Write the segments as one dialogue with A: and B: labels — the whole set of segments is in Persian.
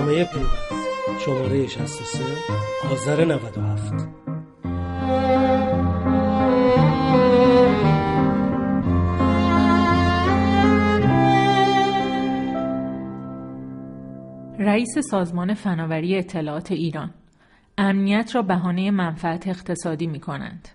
A: برنامه پیوست. شماره 63 آذر 97
B: رئیس سازمان فناوری اطلاعات ایران. امنیت را بهانه منفعت اقتصادی می کنند.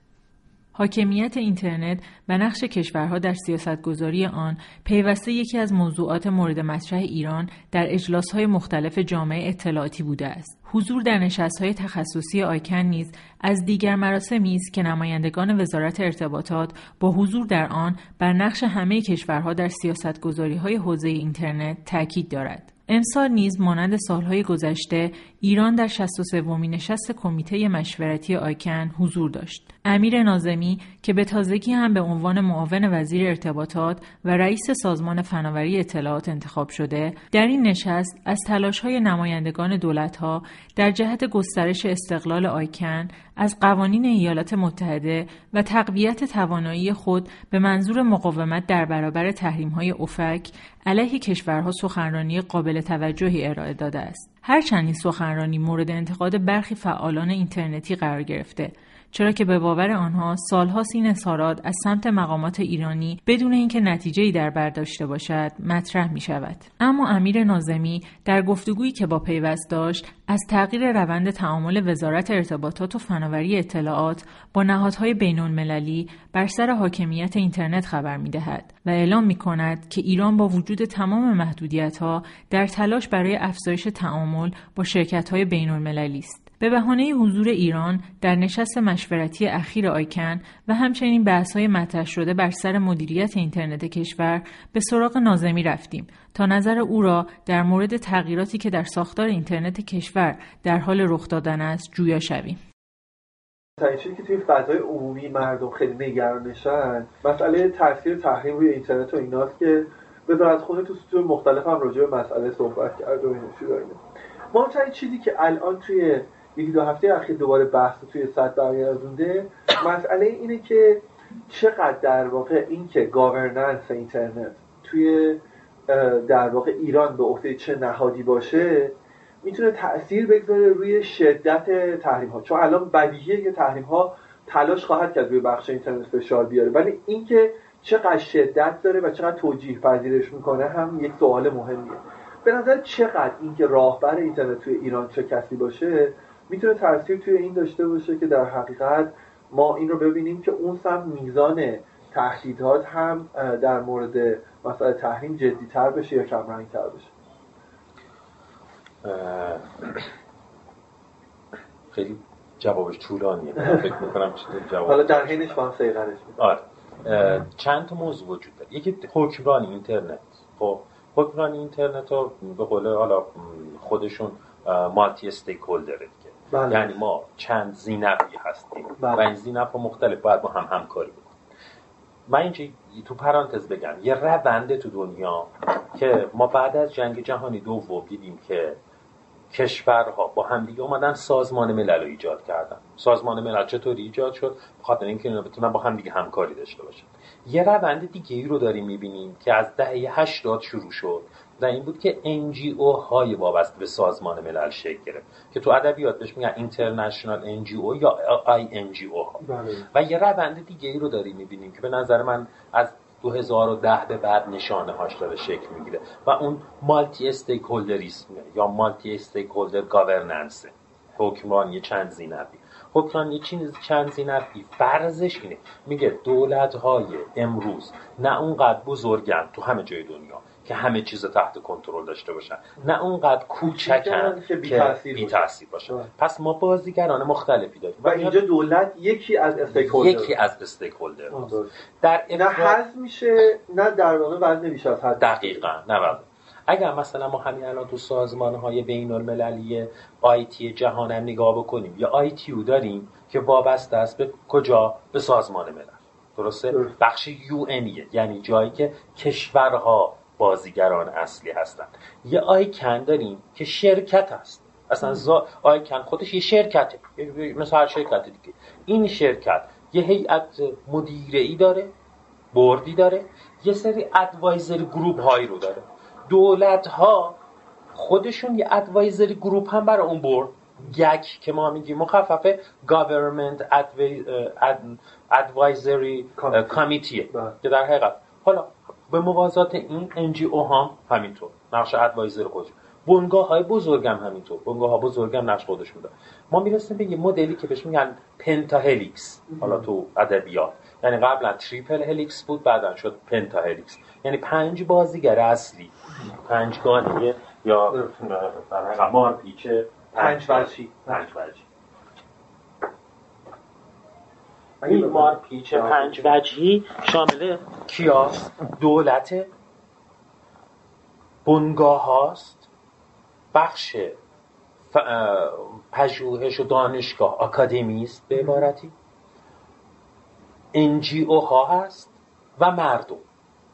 B: حاکمیت اینترنت و نقش کشورها در سیاستگذاری آن پیوسته یکی از موضوعات مورد مطرح ایران در اجلاسهای مختلف جامعه اطلاعاتی بوده است. حضور در نشستهای تخصصی آیکن نیز از دیگر مراسمی است که نمایندگان وزارت ارتباطات با حضور در آن بر نقش همه کشورها در سیاستگذاریهای حوزه اینترنت تاکید دارد. امسال نیز مانند سالهای گذشته ایران در 63 ومین نشست کمیته مشورتی آیکن حضور داشت. امیر نازمی که به تازگی هم به عنوان معاون وزیر ارتباطات و رئیس سازمان فناوری اطلاعات انتخاب شده، در این نشست از تلاش‌های نمایندگان دولت‌ها در جهت گسترش استقلال آیکن از قوانین ایالات متحده و تقویت توانایی خود به منظور مقاومت در برابر تحریم‌های افک علیه کشورها سخنرانی قابل توجهی ارائه داده است. هرچند این سخنرانی مورد انتقاد برخی فعالان اینترنتی قرار گرفته چرا که به باور آنها سالها این اظهارات از سمت مقامات ایرانی بدون اینکه نتیجه در بر داشته باشد مطرح می شود اما امیر نازمی در گفتگویی که با پیوست داشت از تغییر روند تعامل وزارت ارتباطات و فناوری اطلاعات با نهادهای بین المللی بر سر حاکمیت اینترنت خبر می دهد و اعلام می کند که ایران با وجود تمام محدودیت ها در تلاش برای افزایش تعامل با شرکت های بین المللی است. به بهانه حضور ایران در نشست مشورتی اخیر آیکن و همچنین بحث‌های مطرح شده بر سر مدیریت اینترنت کشور به سراغ نازمی رفتیم تا نظر او را در مورد تغییراتی که در ساختار اینترنت کشور در حال رخ دادن است جویا شویم.
C: چیزی که توی فضای عمومی مردم خیلی نگرانشن مسئله تاثیر تحریم روی اینترنت و ایناست که وزارت خونه تو سطوح مختلف هم راجع به مسئله صحبت کرد و مهمترین چیزی که الان توی یکی دو هفته اخیر دوباره بحث توی صد برگردونده. مسئله اینه که چقدر در واقع این که گاورننس اینترنت توی در واقع ایران به عهده چه نهادی باشه می‌تونه تاثیر بگذاره روی شدت تحریم ها چون الان بدیهیه که تحریم ها تلاش خواهد کرد روی بخش اینترنت فشار بیاره. ولی اینکه چقدر شدت داره و چقدر توجیه پذیرش می‌کنه هم یک سوال مهمیه. به نظر چقدر اینکه راهبر اینترنت توی ایران چه کسی باشه می‌تونه تاثیر توی این داشته باشه که در حقیقت ما این رو ببینیم که اون سم میزان تهدیدات هم در مورد مسئله تحریم جدیتر بشه یا کمرنگتر بشه.
D: خیلی جوابش طولانیه. فکر می‌کنم
C: جواب حالا در حینش با هم سیغرش
D: آره. چند تا موضوع وجود داره. یکی حکمران اینترنت. خب حکمران اینترنت رو به قول حالا خودشون مالتی استیک هولدره بله. یعنی ما چند زینفی هستیم. بله. و این زینف ها مختلف باید با هم همکاری بکنیم. من اینجا تو پرانتز بگم یه رونده تو دنیا که ما بعد از جنگ جهانی دوم دیدیم که کشورها با همدیگه اومدن سازمان ملل رو ایجاد کردن. سازمان ملل چطوری ایجاد شد؟ بخاطر اینکه اینا بتونن با همدیگه همکاری داشته باشن. یه روند دیگه ای رو داریم می‌بینیم که از دهه 80 شروع شد. و این بود که NGO های وابسته به سازمان ملل شکل گرفت. که تو ادبیات بهش میگن اینترنشنال NGO یا INGO ها بله. و یه روند دیگه ای رو داریم می‌بینیم که به نظر من از 2010 به بعد نشانه هاش داره شکل می‌گیره. و اون مالتی استیک هولدریسم یا مالتی استیک هولدر گاورننس حکمرانی چند زینبی. حکمرانی چند زینبی. فرضش اینه. میگه دولت های امروز نه اونقدر بزرگن تو همه جای دنیا. که همه چیز تحت کنترل داشته باشن. نه اونقدر کوچکن که بی تاثیر باشن پس ما بازیگران مختلفی داریم.
C: و اینجا دولت یکی از stake
D: یکی از stakeholder
C: در نه حذف میشه نه در واقع وزن بیش از حد
D: دقیقاً نه وزن اگر مثلا ما همین الان تو سازمان های بین المللی IT جهان هم نگاه بکنیم یا ITU داریم که وابسته است به کجا؟ به سازمان ملل. درسته؟ بخش U یعنی جایی که کشورها بازیگران اصلی هستن. یه ICANN داریم که شرکت هست. اصلا زا... آیکن خودش یه شرکته مثل هر شرکت دیگه. این شرکت یه هیئت مدیره ای داره بردی داره یه سری ادوایزر گروپ هایی رو داره. دولت ها خودشون یه ادوایزری گروپ هم برای اون برد. گک که ما میگیم مخففه Government Advisory Committee. بله. که در حقیقت. حالا به موازات این NGO هم همینطور. نقش ادوایزر خودش. بنگاه های بزرگ هم همینطور. بنگاه ها بزرگ هم نقش خودش بوده. ما می‌رسیم به یه مدلی که بهش میگن penta helix حالا تو ادبیات. یعنی قبلا triple helix بود بعدا شد penta helix یعنی پنج بازیگر اصلی. پنج گانه یا در مار پیچه
C: پنج وجهی
D: پنج وجهی این مار پیچ پنج وجهی شامل کیاس دولت بنگاه هاست بخش پژوهش و دانشگاه اکادمی است به عبارتی NGO ها هست و مردم.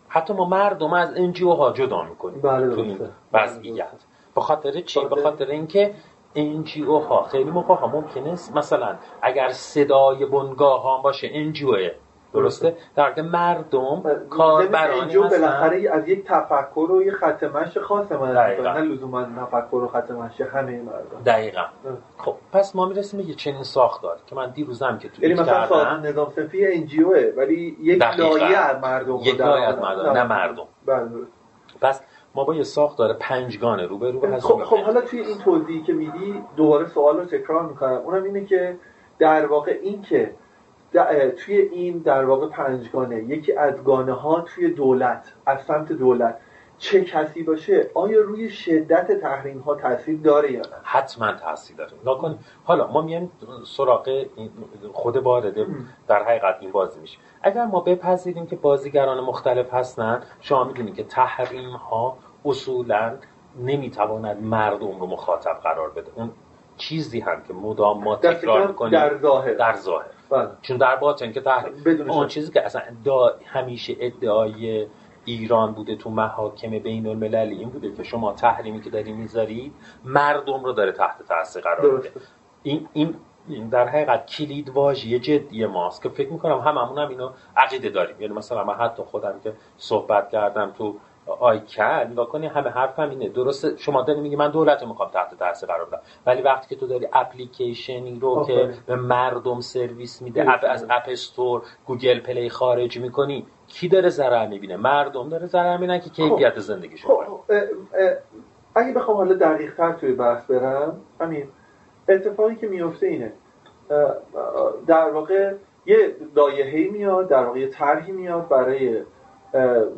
D: حتی ما مردم از NGO ها جدا می‌کنیم
C: بله تو این
D: وضعیت. به خاطر چی؟ به خاطر اینکه NGO ها. خیلی موقع ها ممکنه مثلا اگر صدای بنگاه ها باشه NGO درسته؟ در مردم کاربرانی
C: هستن بالاخره از یک تفکر و یک خط مشی خاصه من نه لزوما تفکر و خط مشی همه مردم.
D: دقیقا. خب پس ما می‌رسیم به یه چنین ساختار که من دیروزم که تو
C: یعنی مثلا نظام سنفی ان جی ولی یک لایه از مردم
D: یک لایه از مردم نه مردم. بله پس ما با یه ساختار پنجگانه رو به رو
C: خب, خب حالا توی این توضیحی که میدی دوباره سوال رو تکرار می‌کنم. اونم اینه که در واقع این که توی این در واقع پنجگانه یکی از گانه ها توی دولت از سمت دولت. چه کسی باشه آیا روی شدت تحریم ها تاثیر داره یا نه؟
D: حتما تاثیر داره. نکن حالا ما میایم سراغ خود وارده در حقیقت این بازی میشه. اگر ما بپذیریم که بازیگران مختلف هستن شما می‌دونید که تحریم ها اصولا نمی‌تواند مردم رو مخاطب قرار بده. اون چیزی هم که مدام ما تکرار می‌کنیم
C: در ظاهر.
D: در ظاهر. بله. چون در باطن که تحریم. اون چیزی که اصلا همیشه ادعای ایران بوده تو محاکم بین المللی. این بوده که شما تحریمی که داری می‌ذارید مردم رو داره تحت تاثیر قرار بده این این در حقیقت کلید واژه جدی ماست که فکر می‌کنم هممون هم اینو عقیده داریم. یعنی مثلا من حتی خودم که صحبت کردم تو ICANN نگاه کنی همه حرفم اینه. درسته شما داری میگی من دولت می‌خوام تحت تاثیر قرار بدم. ولی وقتی که تو داری اپلیکیشنی رو که به مردم سرویس میده app از App Store Google Play خارج می‌کنی کی داره ضرر می‌بینه مردم داره ضرر می‌بینن که کیفیت خب. زندگیشون خب.
C: اگه بخوام حالا دقیق تر توی بحث برم همین اتفاقی که میفته اینه در واقع یه دایههی میاد در واقع یه طرحی میاد برای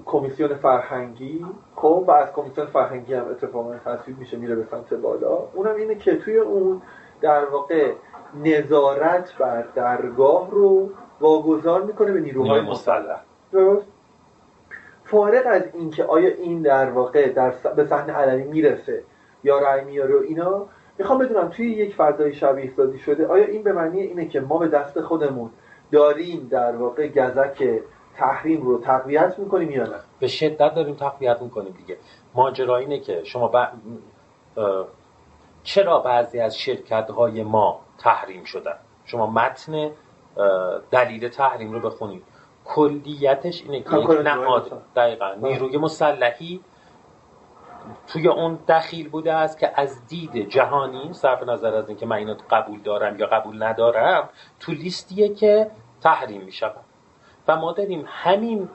C: کمیسیون فرهنگی خب و از کمیسیون فرهنگی هم اتفاقا تصویب میشه میره به سمت بالا اونم اینه که توی اون در واقع نظارت بر درگاه رو واگذار می‌کنه به نیروهای مسلح درست؟ فارغ از اینکه آیا این در واقع در به صحنه علنی می‌رسه یا رأی میاره و اینا می‌خوام بدونم توی یک فضای شبیه سازی شده آیا این به معنی اینه که ما به دست خودمون داریم در واقع گزک تحریم رو تقویت می‌کنیم یا نه؟
D: به شدت داریم تقویت می‌کنیم دیگه. ماجرا اینه که شما ب... چرا بعضی از شرکت های ما تحریم شدن؟ شما متن دلیل تحریم رو بخونید. کلیتش اینه که یک نهاد دقیقا. نیروی مسلحی توی اون دخیل بوده است که از دید جهانی صرف نظر از اینکه من اینو قبول دارم یا قبول ندارم تو لیستیه که تحریم می و ما داریم همین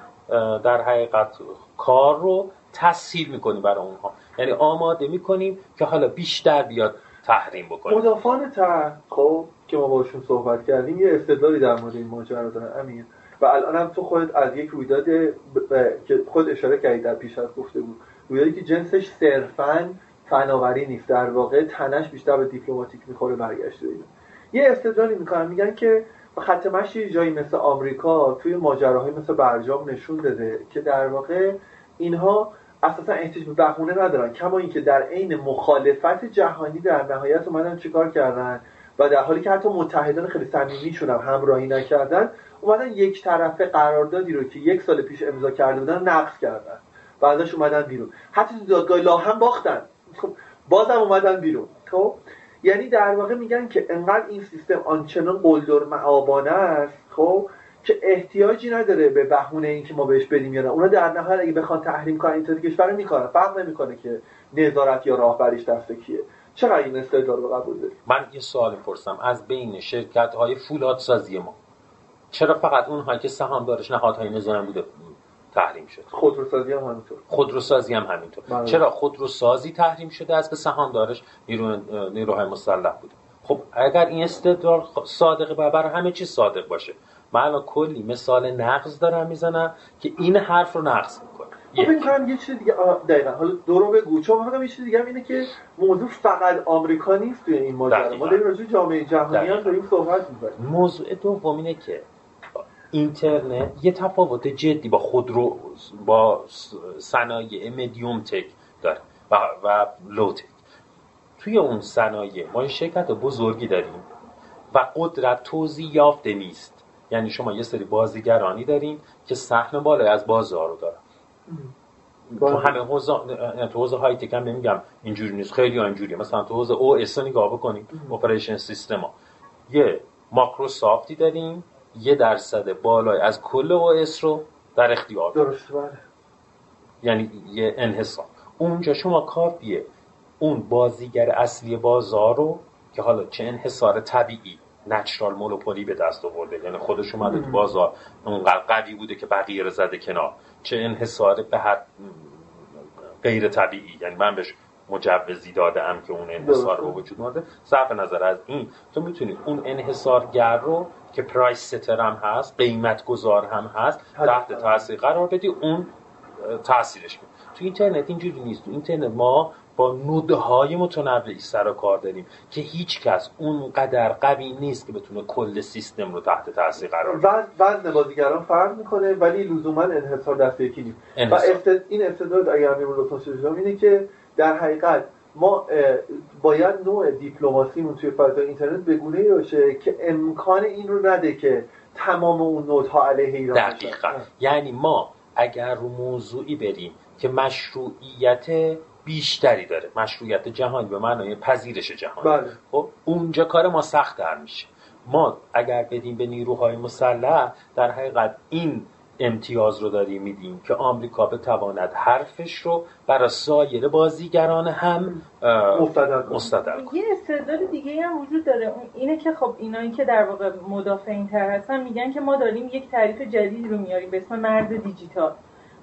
D: در حقیقت کار رو تسهیل می‌کنیم برای اونها. یعنی آماده می‌کنیم که حالا بیشتر بیاد تحریم بکنیم
C: مدافعان تر خب که ما باشون صحبت کردیم یه استدلالی در مورد این ماجرا دارن. امیر و الان هم تو خودت از یک رویداد که خود اشاره کردی در پیش از گفته بود رویدادی که جنسش صرفا فناوری نیست در واقع تنش بیشتر به دیپلماتیک می‌خوره برگشته یه استدلالی می‌کنن میگن که خط مشی جایی مثل آمریکا توی ماجراهای مثل برجام نشون داده که در واقع اینها اساسا احتیاج به بهونه ندارن کما اینکه در عین مخالفت جهانی در نهایت اومدن چیکار کردن؟ و در حالی که حتی متحدان خیلی صمیمیشون هم همراهی نکردن اومدن یک طرفه قراردادی رو که یک سال پیش امضا کرده بودن نقض کردن و ازش اومدن بیرون. حتی تو دادگاه لاهم باختن. خب بازم اومدن بیرون. خب یعنی در واقع میگن که انقدر این سیستم آنچنان قلدر معابانه است خب که احتیاجی نداره به بهونه اینکه ما بهش بدیم یا نه. اونا در نهایت اگه بخوان تحریم کنن اینترنت کشور می‌کنن. فرق نمی‌کنه که نظارت یا راهبریش دست کیه. چقدر این استدلال رو قبول داری؟
D: من یه سوال پرسم. از بین شرکت های فولاد سازی ما چرا فقط اونهایی که سهامدارش نهادهای نظامی بوده تحریم شد
C: خودروسازی هم همینطور.
D: خودروسازی هم همینطور. بله. چرا خودروسازی تحریم شده از به سهامدارش نیرو نیروهای مسلح بوده؟ خب اگر این استدلال صادقه و برای همه چیز صادق باشه من الان کلی مثال نقض دارم می‌زنم که این حرف رو نقض می‌کنه.
C: خب این کنم یه چیز دیگه دقیقا. حالا دورو بگو. چون یه چیز دیگه هم اینه که موضوع فقط آمریکا نیست توی این ماجرا. ما داریم راجع جامعه جهانی هم داریم صحبت می‌کنیم.
D: موضوع دوم اینه که اینترنت یه تفاوت جدی با خودرو با صنایع مدیوم تک داره و, و low tech توی اون صنایع ما شرکت بزرگی داریم و قدرت توزیع یافته نیست. یعنی شما یه سری بازیگرانی داریم که سهم بالای از بازار رو دارن. تو همه حوزه تو حوزه های tech هم نمیگم اینجوری نیست خیلی اینجوریه. مثلا تو حوزه OS نگاه بکنیم operation system ها. یه ماکروسافتی داریم یه درصد بالای از کل OS رو در اختیار
C: درست بله.
D: یعنی یه انحصار. اونجا شما کافیه اون بازیگر اصلی بازار رو که حالا چه انحصار طبیعی نچرال مونوپولی به دست آورده. یعنی خودش اومده تو بازار اونقدر قوی بوده که بقیه رو زده کنار. چه انحصار به حد غیر طبیعی. یعنی من بهش مجوزی دادم که اون انحصار رو وجود اومده. صرف نظر از این تو می‌تونی اون انحصارگر رو که پرایس ستر هست قیمت گذار هم هست تحت تاثیر قرار بدی اون تاثیرش میده. تو اینترنت اینجوری نیست. تو اینترنت ما با نوده های متنوعی سر و کار داریم که هیچ کس اونقدر قوی نیست که بتونه کل سیستم رو تحت تاثیر قرار
C: بده. وزن بازیگران فرق می‌کنه ولی لزوما انحصار دست یکی نیست. و افتد... این استعداد اگر امیر اینه که در حقیقت ما باید نوع دیپلماسیمون توی فضای اینترنت به گونه باشه که امکان این رو نده که تمام اون نودها علیه ایران
D: دقیقا. یعنی ما اگر رو موضوعی بریم که مشروعیت بیشتری داره. مشروعیت جهانی به معنای پذیرش جهانی.
C: بله.
D: خب اونجا کار ما سخت در میشه. ما اگر بدیم به نیروهای مسلح در حقیقت این امتیاز رو داریم میدیم که آمریکا بتواند حرفش رو برای سایر بازیگران هم مستدل
E: کنه. یه استدلال دیگه هم وجود داره. اینه که خب اینایی که در واقع مدافع این هستن میگن که ما داریم یک تعریف جدید رو میاریم به اسم مرز دیجیتال.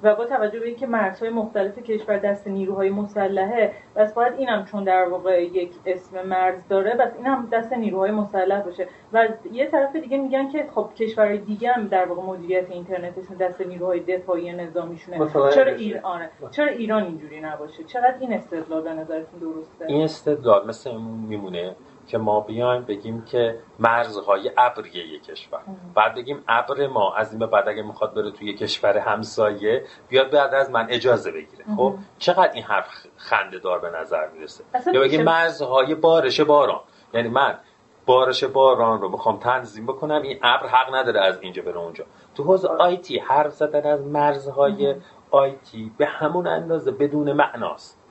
E: و با توجه به اینکه مرزهای مختلف کشور دست نیروهای مسلحه بس باید اینم چون در واقع یک اسم مرز داره بس اینم دست نیروهای مسلح باشه. و یه طرف دیگه میگن که خب کشورهای دیگه هم در واقع مدیریت اینترنتشون دست نیروهای دفاعی نظامیشونه. چرا ایران چرا ایران اینجوری نباشه؟ چقدر این استدلال به نظرتون درسته؟
D: این استدلال مثل میمونه. که ما بیایم بگیم که مرزهای ابریه یک کشور. بعد بگیم ابر ما از این به بعد اگه می‌خواد بره توی کشور همسایه بیاد بعد از من اجازه بگیره. خب؟ چقدر این حرف خنده دار به نظر می‌رسه؟ یا بگیم مرزهای بارش باران. یعنی من بارش باران رو می‌خوام تنظیم بکنم این ابر حق نداره از اینجا بره اونجا. تو حوزه آیتی حرف زدن از مرزهای آیتی به همون اندازه بدون معناست.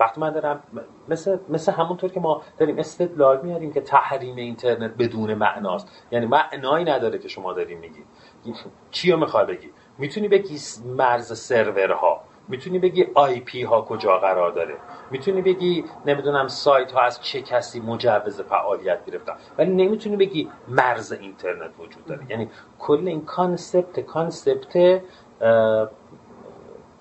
D: وقتی من دارم مثل, مثل همونطور که ما داریم استدلال میاریم که تحریم اینترنت بدون معناست. یعنی معنایی نداره که شما داریم میگید چی رو می‌خوای بگی؟ می‌تونی بگی مرز سرورها. می‌تونی بگی آی پی ها کجا قرار داره. می‌تونی بگی نمی‌دونم سایت ها از چه کسی مجوز فعالیت گرفتن. ولی نمی‌تونی بگی مرز اینترنت وجود داره. یعنی کل این concept concept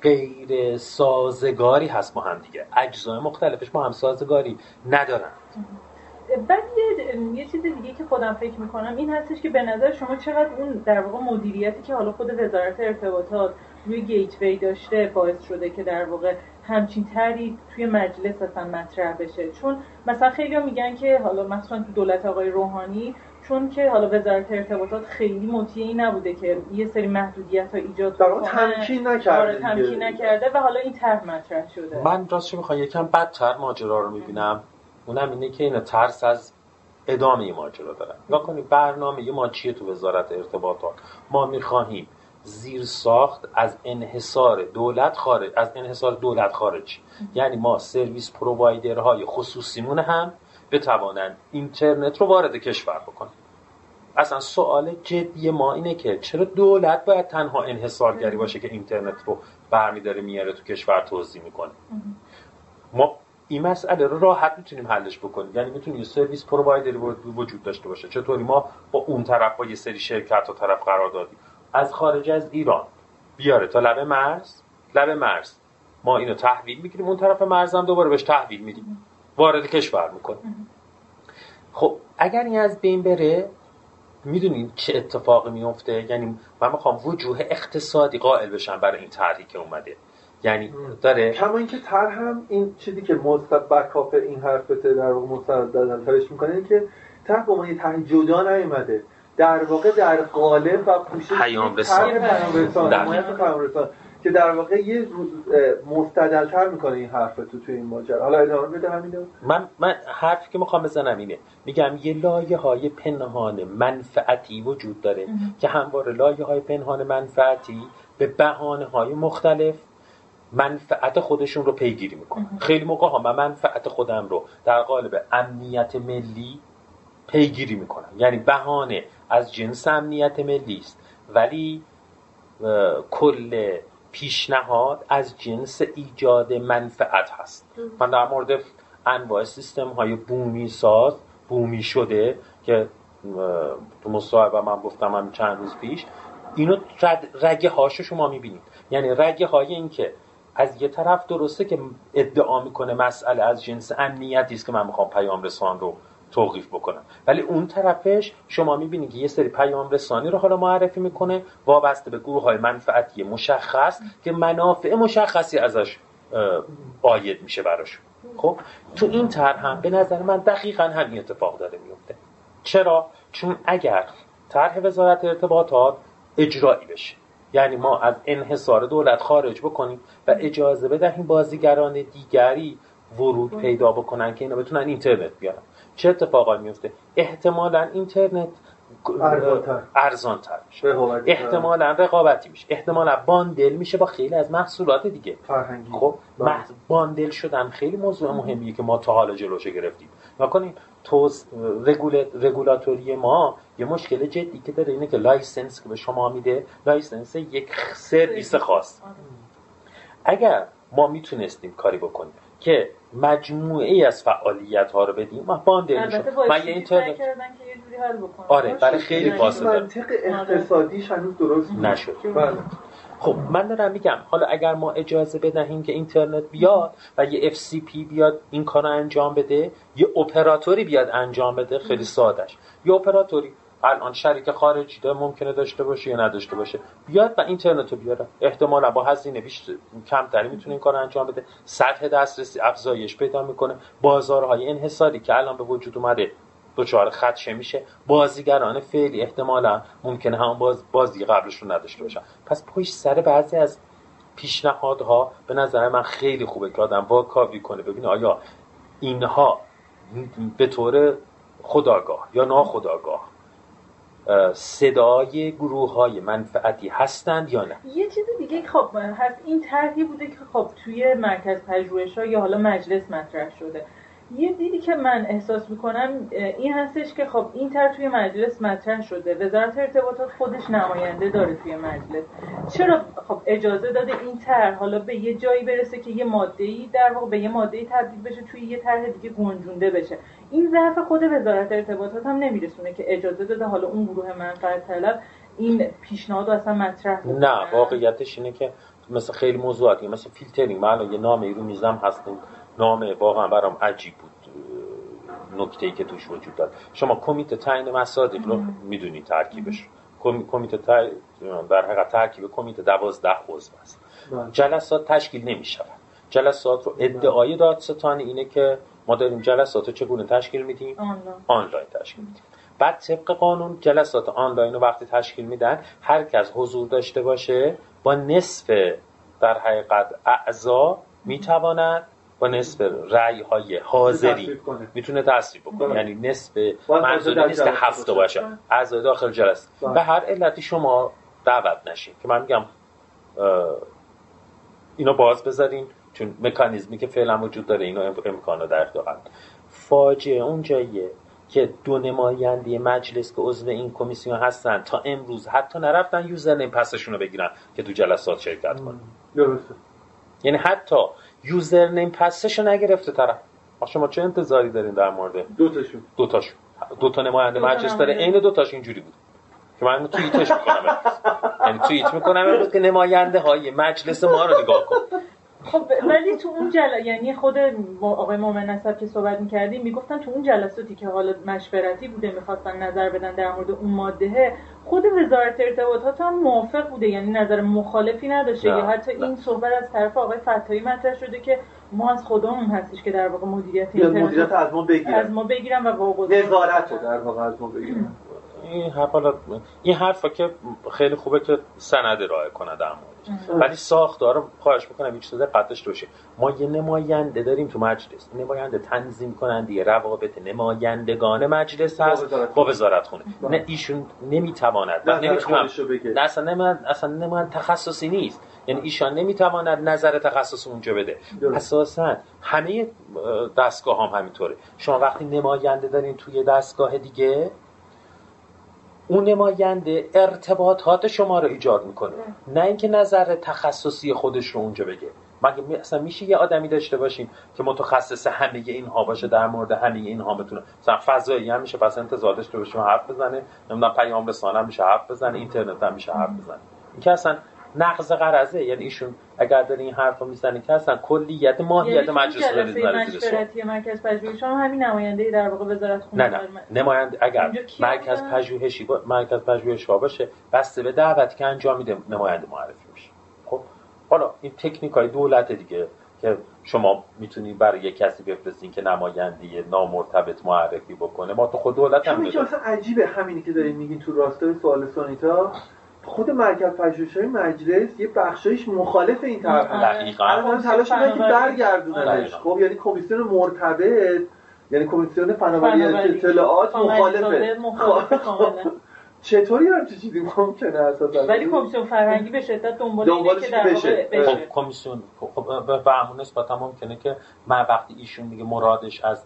D: غیر سازگاری هست با هم دیگه. اجزای مختلفش با هم سازگاری ندارن.
E: بعد یه, چیز دیگه که خودم فکر می‌کنم این هستش که به نظر شما چقدر اون در واقع مدیریتی که حالا خود وزارت ارتباطات روی gateway داشته باعث شده که در واقع همچین طرحی توی مجلس اصلا مطرح بشه؟ چون مثلا خیلی میگن که حالا مثلا تو دولت آقای روحانی چون که حالا وزارت ارتباطات خیلی مطیعی نبوده که یه سری محدودیت ها ایجاد
C: کنه تمکین نکرده آره
E: تمکین نکرده و حالا این طرح مطرح شده.
D: من راستش می‌خوام؟ یکم بدتر ماجرا رو می‌بینم. اونم اینه که این ترس از ادامه ماجرا دارن. نگاه کنید برنامه ما چیه تو وزارت ارتباطات؟ ما می‌خواهیم زیر ساخت از انحصار دولت خارج از انحصار دولت خارج یعنی ما سرویس پرووایدرهای خصوصیمون هم بتوانند اینترنت رو وارد کشور بکنن اصلا سوال جدی ما اینه که چرا دولت باید تنها انحصارگری باشه که اینترنت رو برمیداره میاره تو کشور توضیح می‌کنه؟ ما این مسئله رو راحت می‌تونیم حلش بکنیم. یعنی می‌تونیم یه سرویس پرووایدری وجود داشته باشه. چطوری ما با اون طرف با یه سری شرکت و طرف قرار دادیم. از خارج از ایران بیاره تا لبه مرز. لبه مرز. ما اینو تحویل می‌گیریم. اون طرف مرزم دوباره بهش تحویل میدیم. وارد کشور می‌کنیم خب اگر این از بین بره می‌دونین چه اتفاقی میفته یعنی من می‌خوام وجوه اقتصادی قائل بشم برای این طرحی که اومده. یعنی داره
C: کما اینکه تر هم این چیزی که مستقبل کاف این حرفته در واقع مستقبل می‌کنه که تر با یه طرح جدا نیومده. در واقع در قالب و پوشش
D: پیام رسان
C: پیام رسان که در واقع یه مستدلتر می‌کنه این حرف تو توی این ماجرا. حالا ادامه بده همینو.
D: من من حرفی که می‌خوام بزنم اینه. میگم یه لایه های پنهان منفعتی وجود داره که همواره لایه های پنهان منفعتی به بهانه های مختلف منفعت خودشون رو پیگیری می‌کنن. خیلی موقع ها من منفعت خودم رو در قالب امنیت ملی پیگیری می‌کنم. یعنی بهانه از جنس امنیت ملی است ولی کل پیشنهاد از جنس ایجاد منفعت هست. من در مورد انواع سیستم های بومی ساز بومی شده که تو مصاحبه من گفتم هم چند روز پیش اینو رگه هاشو شما می‌بینید. یعنی رگه های این که از یه طرف درسته که ادعا می‌کنه مسئله از جنس امنیتی است که من می‌خوام پیام رسان رو توقیف بکنم. ولی اون طرفش شما می‌بینید که یه سری پیام رسانی رو حالا معرفی می‌کنه وابسته به گروه های منفعتی مشخص که منافع مشخصی ازش آید میشه براش. خب؟ تو این طرح هم به نظر من دقیقا همین اتفاق داره میفته چرا؟ چون اگر طرح وزارت ارتباطات اجرایی بشه یعنی ما از انحصار دولت خارج بکنیم و اجازه بدهیم بازیگران دیگری ورود پیدا بکنن که اینا بتونن اینترنت بیارن. چه اتفاقایی میفته؟ احتمالا اینترنت ارزان تر میشه. احتمالا رقابتی میشه. احتمالا bundle میشه با خیلی از محصولات دیگه. خب بله. bundle شدن خیلی موضوع مهمیه که ما تا حالا جلوش گرفتیم. نگاه کنین توی رگولاتوری ما یه مشکل جدی که داره اینه که license که به شما میده. license یک سرویس خاص. اگر ما می‌تونستیم کاری بکنیم که مجموعه ای از فعالیت ها رو بدیم. ما باند
E: من یه اینترنت
D: آره برای خیلی فاصله.
C: منطق اقتصادیش هنوز درست
D: نشد. بله. خب من دارم میگم حالا اگر ما اجازه بدهیم که اینترنت بیاد و یه FCP بیاد این کار رو انجام بده یه اپراتوری بیاد انجام بده خیلی سادش یه اپراتوری الان شریک خارجی داره ممکنه داشته باشه یا نداشته باشه. بیاد و اینترنت بیاره. احتمالا با هزینه بیشتر کمتری می‌تونه این کار انجام بده. سطح دسترسی افزایش پیدا می‌کنه. بازارهای انحصاری که الان به وجود اومده دچار خدشه میشه. بازیگران فعلی احتمالا ممکنه هم باز بازی قبلشون نداشته باشن. پس پشت سر بعضی از پیشنهادها به نظر من خیلی خوبه که آدم واکاوی کنه. ببینه آیا اینها به طور خداگاه یا ناخداگاه صدای گروه های منفعتی هستند یا نه؟
E: یه چیز دیگه خب هست این طرحی بوده که خب توی مرکز پژوهش ها یا حالا مجلس مطرح شده. یه دیدی که من احساس می‌کنم این هستش که خب این تر توی مجلس مطرح شده. وزارت ارتباطات خودش نماینده داره توی مجلس. چرا خب اجازه داده این طرح؟ حالا به یه جایی برسه که یه ماده ای در واقع به یه ماده ای تبدیل بشه توی یه طرح دیگه گنجونده بشه. این ضعف خود وزارت ارتباطات هم نمیرسونه که اجازه داده حالا اون گروه منفعت طلب این پیشنهاد اصلا مطرح
D: نه واقعیتش اینه که مثل خیلی موضوعاتی مثل فیلترینگ. من یه نام رو میزم هستم نام واقعا برام عجیب بود نکته ای که توش وجود داد. شما کمیته تعیین مصادیق رو می‌دونید ترکیبش. کمیته در حقیقت ترکیب کمیته دوازده عضو است. بله. جلسات تشکیل نمی شود جلسات رو ادعای دادستان اینه که ما داریم جلسات رو چگونه تشکیل میدیم؟ آنلاین. تشکیل میدیم. بعد طبق قانون جلسات آنلاین رو وقتی تشکیل میدن هر کس حضور داشته باشه با نصف در حقیقت اعضا می‌تواند با نصف رأی های حاضری. می‌تونه تصویب بکنه. یعنی نصف منظوری نیست که هفته باشه. از داخل جلسه. به بله. هر علتی شما دعوت نشین. که من میگم اینو باز بذارین چون مکانیزمی که فعلا وجود داره اینو امکانو در اختیار فاجعه اون جاییه که دو نماینده مجلس که عضو این کمیسیون هستن تا امروز حتی نرفتن یوزر نیم پسشون رو بگیرن که تو جلسات شرکت کنن.
C: درسته.
D: یعنی حتی یوزر نیم پسش نگرفته طرف. شما چه انتظاری دارین در مورد
C: دو تاشون
D: دو تاشون دو تا نماینده مجلس داره. عین دو تاش اینجوری بود. که من توییتش می‌کنم. یعنی توییت می‌کنم که نماینده های مجلس ما رو نگاه کن.
E: خب ولی تو اون جل... یعنی خود آقای مومن نصب که صحبت می‌کردیم می‌گفتن تو اون جلساتی که حالا مشورتی بوده می‌خواستن نظر بدن در مورد اون ماده خود وزارت ارتباطات هم موافق بوده یعنی نظر مخالفی نداشته یا حتی این صحبت از طرف آقای فتایی مطرح شده که ما از خودمون هستش که در واقع مدیریت
C: مدیریت از ما بگیرن.
E: از ما بگیرن و واقعا
C: نظارت در واقع از ما بگیرن.
D: این حرف این حرفا که خیلی خوبه که سند ارائه کنه در موردش ولی ساختار خواهش می‌کنم هیچ چیز قطعش روشه ما یه نماینده داریم تو مجلس. نماینده تنظیم کننده روابط نمایندگان مجلس هست. با وزارت خونه. نه ایشون نمی‌تواند. نمی‌تونم. نه اصلا نمی‌تواند اصلا نمی‌تواند تخصصی نیست. یعنی ایشان نمی‌تواند نظر تخصص اونجا بده. اساسا همه دستگاه هم همینطوره. شما وقتی نماینده دارین توی دستگاه دیگه اون نماینده ارتباطات شما رو ایجاد می‌کنه. نه اینکه نظر تخصصی خودش رو اونجا بگه. مگه اصلا میشه یه آدمی داشته باشیم که متخصص همه اینها باشه در مورد همه اینها بتونه مثلا فضایی هم میشه پس انتظار داشته باشیم حرف بزنه. نمی‌دونم پیام رسانه میشه حرف بزنه اینترنت هم میشه حرف بزنه. این که اصلا نقض قرضه یعنی ایشون اگر داره این حرفو می‌زنه که اصلا کلیت ماهیت
E: یعنی
D: مجلس
E: رو مشورتی مرکز پژوهش هم همین نماینده در واقع وزارت خونه
D: نه نه. نماینده اگر مرکز پژوهشی با مرکز پژوهش باشه بسته به دعوتی که انجام میده نماینده معرفی میشه خب؟ حالا این تکنیک های دولت دیگه که شما می‌تونی برای یک کسی بفرستین که نماینده نامرتبط معرفی بکنه ما تو خود دولت هم
C: عجیبه همینی که دارین میگین تو راستای سوال سونیتا خود مرکز پژوهش‌های مجلس یه بخشایش مخالف این طرح
D: دقیقاً.
C: الان تلاش می‌کنن که برگردوننش خب یعنی کمیسیون مرتبط یعنی کمیسیون فناوری اطلاعات مخالفه. خب. چطوری هم چیزی ممکنه اساسا؟
E: ولی کمیسیون فرهنگی به شدت دنبال اینه که در بشه.
D: خب کمیسیون. خب به همون نسبت ممکنه که من وقتی ایشون میگه مرادش از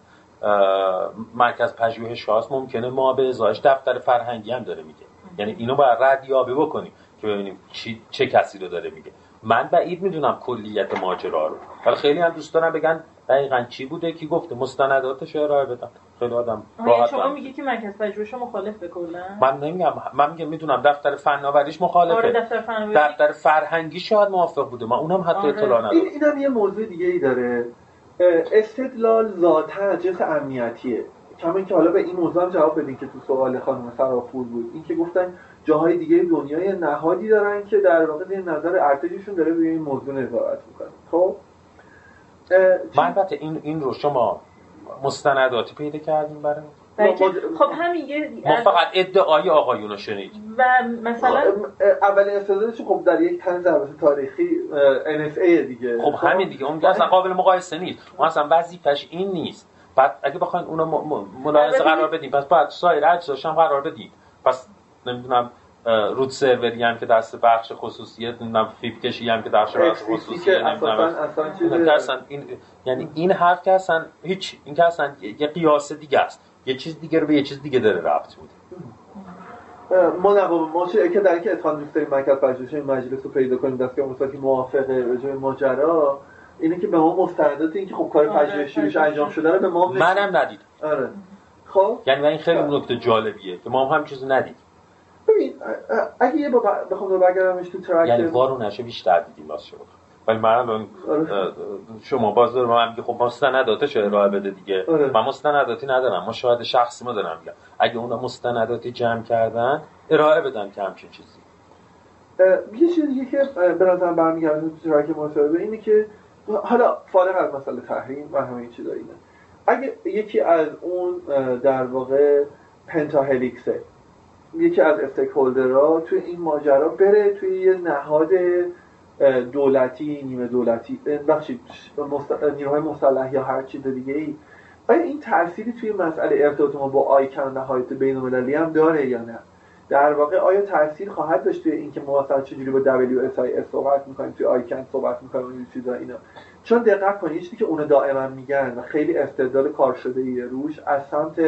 D: مرکز پژوهش هاست ممکنه ما به ازایش دفتر فرهنگی هم داره میگه. یعنی اینو باید ردیابی بکنیم که ببینیم چی، چه کسی رو داره میگه. من بعید می‌دونم کلیت ماجرا رو. ولی خیلی هم دوست دارم بگن دقیقا چی بوده کی گفته. مستنداتش ارائه بدم خیلی آدم
E: راحت شما میگی که مرکز پژوهش مخالف به کلا؟
D: من نمیگم. من میگم می‌دونم دفتر فناوریش مخالفه.
E: آره دفتر فناوری.
D: دفتر فرهنگی شاید موافق بوده. من اونم حتی آره. اطلاع ندارم.
C: این اینم یه موضوع دیگه ای داره استدلال ذاتا جنس امنیتیه کما اینکه حالا به این موضوع هم جواب بدین که تو سوال خانم فرافور بود. این که گفتن جاهای دیگه دنیای نهادی دارن که در واقع این نظر ارتششون داره روی این موضوع نظارت می‌کنه. خب؟
D: من البته این این رو شما مستنداتی پیدا کردیم برای
E: خب همین یه
D: ما فقط ادعای آقایون رو شنید
E: و مثلا
C: اولین استدلالش خب در یک تنز البته تاریخی NSA دیگه.
D: خب همین دیگه اون اصلا قابل مقایسه نیست. اون اصلا وظیفش این نیست. بعد اگه بخواین اونو ملاحظه قرار بدیم پس بعد سایر اجزاش هم قرار بدیم پس نمی‌دونم رود سروری هم که دست بخش خصوصیه نمی‌دونم فیب کشی هم که دست بخش خصوصیه نمی‌دونم. اصلا این یعنی این حرف که اصلا هیچ این که اصلا یه قیاس دیگه است. یه چیز دیگه رو به یه چیز دیگه داره رفت بود
C: ما نه ما که در اینکه اتحاد دوست داریم مرکز پژوهش مجلس رو پیدا کنیم دستگاه موسیقی موافقه راجع ماجرا. اینه که به ما مستندات این که خب کار آره، پژوهشیش انجام شده رو به ما
D: منم ندید
C: آره. خب.
D: یعنی این خیلی نکته جالبیه که ما هم همین چیزو ندید
C: ببین اگه یه بخوام برگردمش تو ترک
D: یعنی وارو نشه بیشتر دیدیم واسه شما ولی من الان آره. شما باز دارم من میگه خب مستنداتش ارائه بده دیگه؟ آره. من مستنداتی ندارم. ما شاهد شخصی ما دارم میگم. اگه اونا مستنداتی جمع کردن ارائه بدن که همچین چیزی.
C: یه چیز دیگه که به نظر برمیگرده تو ترک مصاحبه اینه که حالا فارغ از مسئله تحریم و همه این چیزا اگه یکی از اون در واقع پنتاهلیکسه یکی از استیکهولدرها توی این ماجرا بره توی یه نهاد دولتی نیمه دولتی بخشید نیروهای مسلح یا هر چیز دیگه ای آیا این تأثیری توی مسئله ارتباط ما با آیکن نهایت بین المللی هم داره یا نه؟ در واقع آیا تاثیر خواهد داشت توی اینکه ما مثلا چجوری با WSIS صحبت می‌کنیم توی آیکن صحبت می‌کنیم این چیزا اینا؟ چون دقت کنید چیزی که اونو دائما میگن و خیلی استدلال کار شده ایه روش از سمت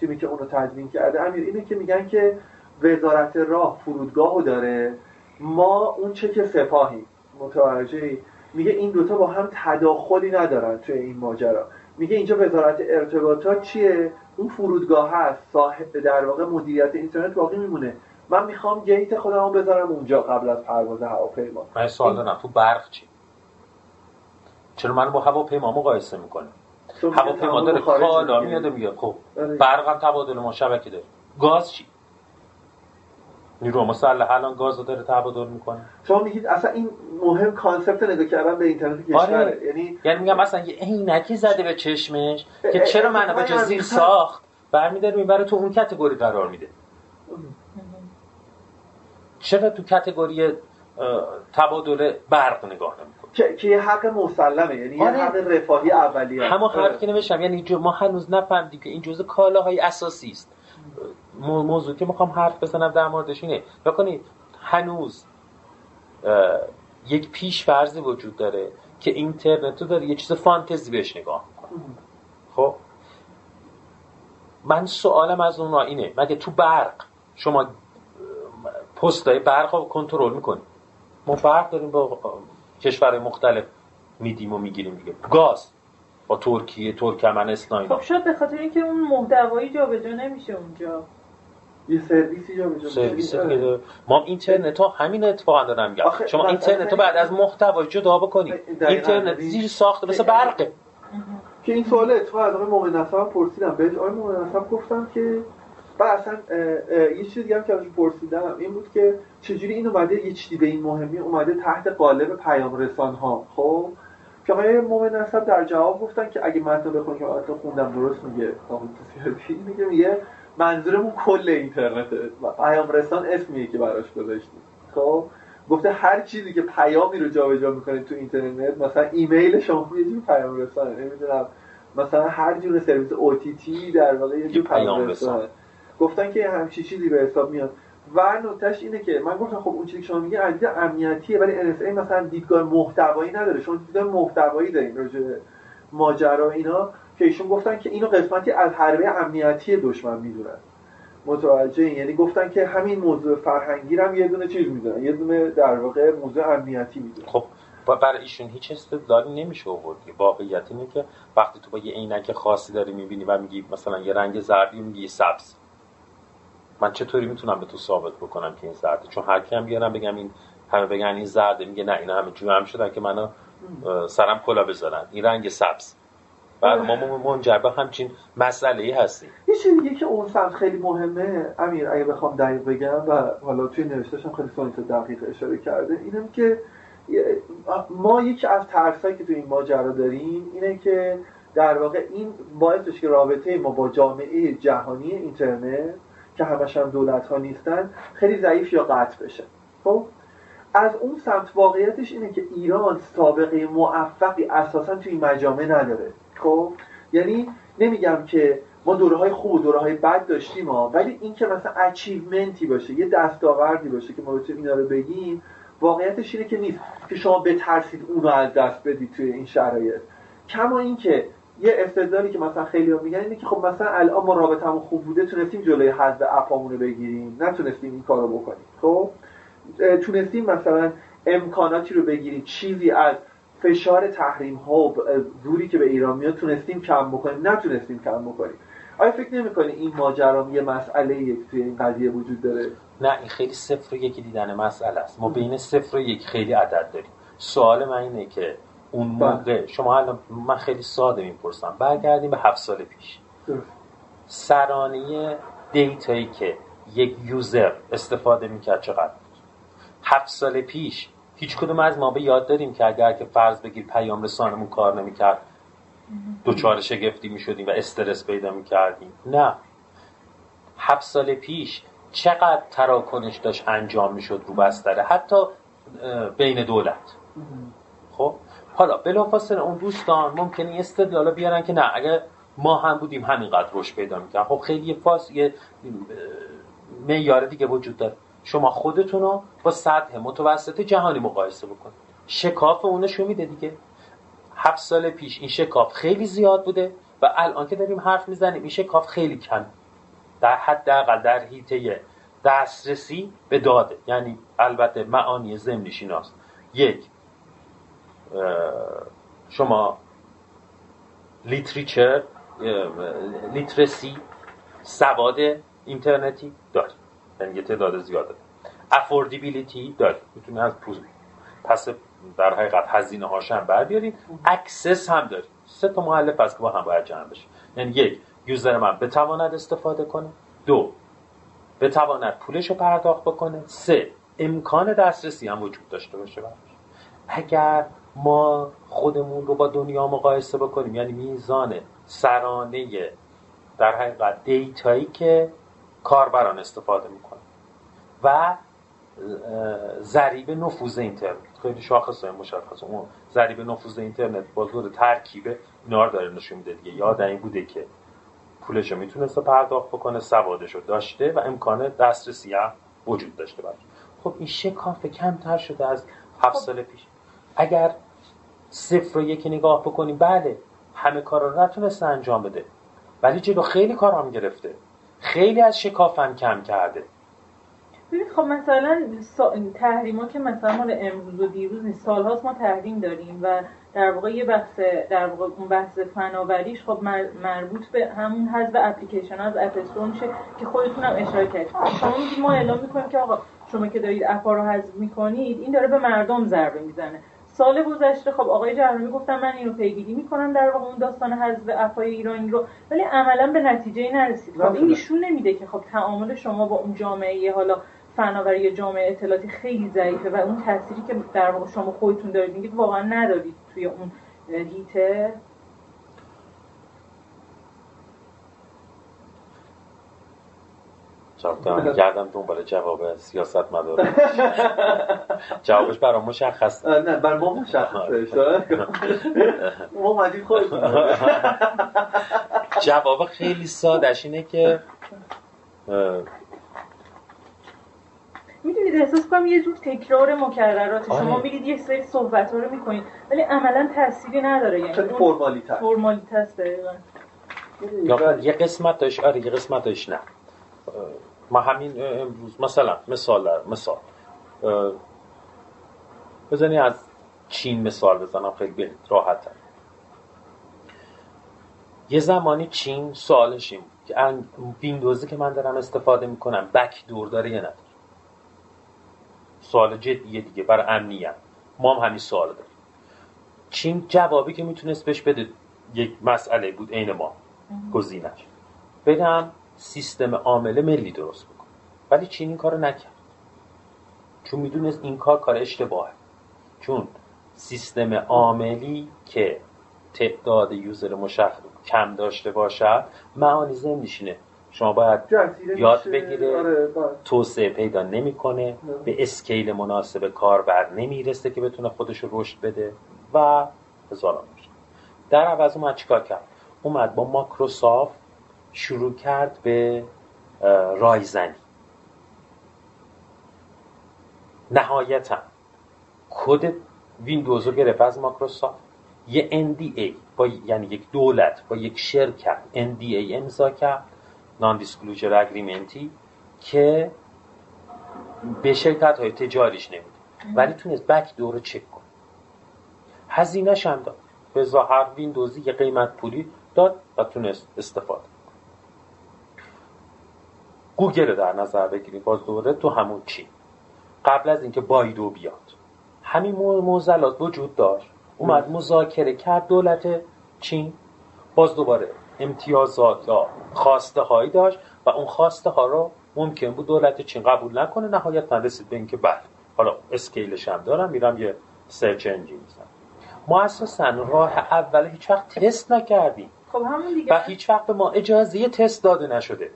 C: تیمی که اونو تدوین کرده امیر اینه که میگن که وزارت راه فرودگاهو داره. ما اون چک سپاهی متوجهی؟ میگه این دوتا با هم تداخلی ندارن توی این ماجرا. میگه اینجا وزارت ارتباطات چیه؟ اون فرودگاه هست صاحب در واقع مدیریت اینترنت باقی میمونه. من می‌خوام گیت خودم بذارم اونجا قبل از پرواز هواپیما.
D: من سوال دارم تو برق چی؟ چرا من با هواپیما مقایسه می‌کنم هواپیما داره کالا میاد میگه خب آره. برق هم تبادل ما شبکه داره. گاز چی؟ نیرو مسلح الان گاز داره تبادل می‌کنه.
C: شما میگید اصلا این مهم concept نگاه کردن به اینترنت کشوره آره. یعنی
D: یعنی میگم مثلا یه عینکی زده به چشمش که چرا من با زیر ساخت؟ برمیداره می‌بره تو اون category قرار میده. چرا تو category تبادل برق نگاه
C: نمی‌کنه که یه حق مسلمه یعنی یه آره. حق رفاهی اولیه.
D: همون حرف که نمیشم یعنی ما هنوز نفهمیدیم که این جزء کالاهای اساسی است. موضوع که می‌خوام حرف بزنم در موردش اینه. کنید هنوز یک پیش فرضی وجود داره که اینترنت رو داره یه چیز فانتزی بهش نگاه خب؟ من سوالم از اون اینه. مگه تو برق شما پستای برق رو کنترل می‌کنیم ما برق داریم با کشورهای مختلف میدیم و می‌گیریم دیگه. گاز. با ترکیه ترکمن اسلامی
E: خب شد به خاطر اینکه اون محتوایی جابجا نمیشه اونجا.
C: یه سرویسی جابجا
D: سرویس دیگه ما اینترنت ها همین اتفاقا دارم میگم شما اینترنت رو بعد از محتوا جدا بکنید اینترنت زیر ساخته مثل برقه
C: که این سوال اتفاقا از آقای مومن نصر پرسیدم. بهش آقای مومن نصر گفتم که و اصلا یه چیز دیگه هم که ازش پرسیدم این بود که چجوری این اومده یه چیزی به این مهمی اومده تحت قالب پیام رسان ها خب؟ که آقای مومن نصر در جواب گفتن که اگه متن بخونی که متن خوندم درست میگه. میگه میگه منظورمون کل اینترنته و پیام رسان اسمیه که براش گذاشتیم خب؟ گفته هر چیزی که پیامی رو جابجا می‌کنه تو اینترنت مثلا ایمیل شما یه جور پیام رسانه. نمی‌دونم. مثلا هر جور سرویس OTT در واقع یه جور پیام رسانه. گفتن که همچی چیزی به حساب میاد. و نکتهش اینه که من گفتم خب اون چیزی که شما میگه از امنیتیه ولی NSA مثلا دیدگاه محتوایی نداره. شما دیدگاه محتوایی دارین راجع ماجرا اینا که ایشون گفتن که اینو قسمتی از حربه امنیتی دشمن می‌دونن. متوجه این یعنی گفتن که همین موضوع فرهنگی هم یه دونه چیز می‌دونن. یه دونه در واقع موضوع امنیتی می‌دونن.
D: خب برای ایشون هیچ استدلالی نمیشه آورد. واقعیت اینه که وقتی تو با یه عینک خاصی داری می‌بینی و میگی مثلا یه رنگ زردی میگی سبز. من چطوری می‌تونم به تو ثابت بکنم که این زرده؟ چون هر کی هم بیارم بگم این همه بگن این زرده میگه نه اینا همه جو هم شدن که منو سرم کلا بذارن. این رنگ سبز. بعد ما منجر به همچین مسئله ای هستیم.
C: یه چیز دیگه که اون خیلی مهمه. امیر اگه بخوام دقیق بگم و حالا توی نوشتهشم خیلی سانیت دقیق اشاره کرده اینم که ما یکی از ترسایی که توی این ماجرا داریم اینه که در واقع این باعث که رابطه ما با جامعه جهانی اینترنت که همش هم دولت ها نیستن خیلی ضعیف یا قطع بشه. خب؟ از اون سمت واقعیتش اینه که ایران سابقه موفقی اساسا توی این مجامع نداره. خب؟ یعنی نمیگم که ما دوره های خوب و دوره های بد داشتیم ها ولی این که مثلا اچیومنتی باشه یه دستاوردی باشه که ما بتونیم اینا رو بگیم واقعیتش اینه که نیست که شما بترسید اون رو از دست بدید توی این شرایط. کما اینکه یه استدلالی که مثلا خیلی ها میگن اینه که خب مثلا الان ما رابطمون خوب بوده تونستیم جلوی حذف اپامون رو بگیریم. نتونستیم این کارو بکنیم. خب؟ تونستیم مثلا امکاناتی رو بگیریم. چیزی از فشار تحریم ها زوری که به ایران میاد تونستیم کم بکنیم. نتونستیم کم بکنیم. آیا فکر نمی‌کنی این ماجرا یه مسئله یک توی این قضیه وجود داره؟
D: نه این خیلی صفر و یکی دیدن مسئله است. ما بین صفر و یک خیلی عدد داریم. سوال من اینه که اون بله. موقع. شما الان من خیلی ساده می‌پرسم. برگردیم به هفت سال پیش. سرانه دیتایی که یک یوزر استفاده می‌کرد چقدر بود؟ هفت سال پیش. هیچ کدوم از ما به یاد داریم که اگر که فرض بگیر پیام رسانمون کار نمی‌کرد. دوچار شگفتی می‌شدیم و استرس پیدا می‌کردیم. نه. هفت سال پیش چقدر تراکنش داشت انجام می‌شد رو بستره؟ حتی بین دولت. خب؟ حالا بلافاصله اون دوستان ممکنه استدلالا بیارن که نه اگه ما هم بودیم همینقدر رشد پیدا می‌کنن خب خیلی فاس یه معیار دیگه وجود داره. شما خودتون رو با سطح متوسط جهانی مقایسه بکنید شکاف اونشو میده دیگه. هفت سال پیش این شکاف خیلی زیاد بوده و الان که داریم حرف می‌زنیم این شکاف خیلی کم. در حداقل در حیطه دسترسی به داده. یعنی البته معانی ضمنی شناس یک شما literature literacy سواد اینترنتی داری یعنی یه تعداد زیاده affordability داری می‌تونی از پول پس در حقیقت هزینه هاشم بر بیارید. access هم داری سه تا مؤلفه هست که با هم باید جمع بشه یعنی یک user من بتواند استفاده کنه. دو بتواند پولش رو پرداخت بکنه. سه امکان دسترسی هم وجود داشته باشه اگر ما خودمون رو با دنیا مقایسه بکنیم. یعنی میزان سرانه در حقیقت دیتایی که کاربران استفاده می‌کنن و ضریب نفوذ اینترنت. خیلی شاخص های مشخص. اون ضریب نفوذ اینترنت با دور ترکیب اینا رو داره نشون میده دیگه. یاد این بوده که پولش رو می‌تونسته پرداخت بکنه سوادش رو داشته و امکان دسترسی هم وجود داشته باشه. خب این شکاف کمتر شده از هفت سال پیش. اگر صفر رو یکی نگاه بکنیم بله همه کار رو نتونسته انجام بده. ولی جلو خیلی کار هم گرفته. خیلی از شکافم کم کرده.
E: ببینید خب مثلا تحریما که مثلا مال امروز و دیروز نیست. سالهاست ما تحریم داریم و در واقع یه بحث در واقع اون بحث فناوریش خب مربوط به همون حذف اپلیکیشن از اپ میشه که خودتون هم اشاره کردید. شما میگید ما اعلام می‌کنیم که آقا شما که دارید اپا رو حذف می‌کنید این داره به مردم ضربه می‌زنه. سال گذشته خب آقای جهرمی گفتن من اینو پیگیری می‌کنم در واقع اون داستان حذف اپای ایرانی رو ولی عملا به نتیجه نرسید. خب این نشون نمیده که خب تعامل شما با اون جامعه حالا فناوری جامعه اطلاعاتی خیلی ضعیفه و اون تأثیری که در واقع شما خودتون دارید میگید واقعا ندارید توی اون هیته.
D: جواب گردم دنبال جواب سیاست مداره جوابش برای مشخص
C: نه برای ما مشخصه ما مدید
D: جواب خیلی سادش اینه که
E: می‌دونید احساس کنم یه جور تکرار مکررات شما آره. میرید یه سری صحبت ها رو می‌کنید ولی عملا تأثیری نداره. یعنی
C: فرمالیته
E: فرمالیته است
D: یه قسمت داشت آره یه قسمت داشت نه. ما همین امروز مثلا مثال مثال. بزنی از چین مثال بزنم خیلی راحت یه زمانی چین سوالش این که ویندوزی که من دارم استفاده می‌کنم بک دور داره یا نداره؟ سوال جدیه دیگه برای امنیت. ما هم همین سوال داریم. چین جوابی که می‌تونست بهش بده یک مسئله بود عین ما. گزینش. بدم سیستم عامل ملی درست بکن ولی چین این کارو نکرد. چون می‌دونست این کار کار اشتباهه. چون سیستم عاملی که تعداد یوزر مشخص کم داشته باشد معانی نشینه شما باید یاد بگیره آره، توسعه پیدا نمی‌کنه. به اسکیل مناسب کاربر نمی‌رسه که بتونه خودش رو رشد بده و هزاران در عوض اومد چیکار کرد؟ اومد با ماکروسافت شروع کرد به رایزنی نهایتا کد ویندوز رو گرفت از ماکروسافت یه NDA با یعنی یک دولت با یک شرکت NDA امضا کرد نان دیسکلوجر اگریمنتی که به شرکت های تجاریش نمیده. ولی تونست بک دور چک کن هزینهش هم داد. به ظاهر ویندوزی یه قیمت پولی داد و تونست استفاده. گوگل در نظر بگیریم. باز دوره تو همون چی؟ قبل از اینکه بایدو بیاد. همین موزلات وجود داشت. اومد مذاکره کرد دولت چین. باز دوباره امتیازات یا خواسته هایی داشت و اون خواسته ها رو ممکن بود دولت چین قبول نکنه. نهایت رسید به اینکه بله. حالا اسکیلش هم دارم. میرم یه سرچ انجین می‌زنم. ما اساسا راه اول هیچ وقت تست نکردیم.
E: خب همون دیگه.
D: و هیچ وقت به ما اجازه تست داده نشده.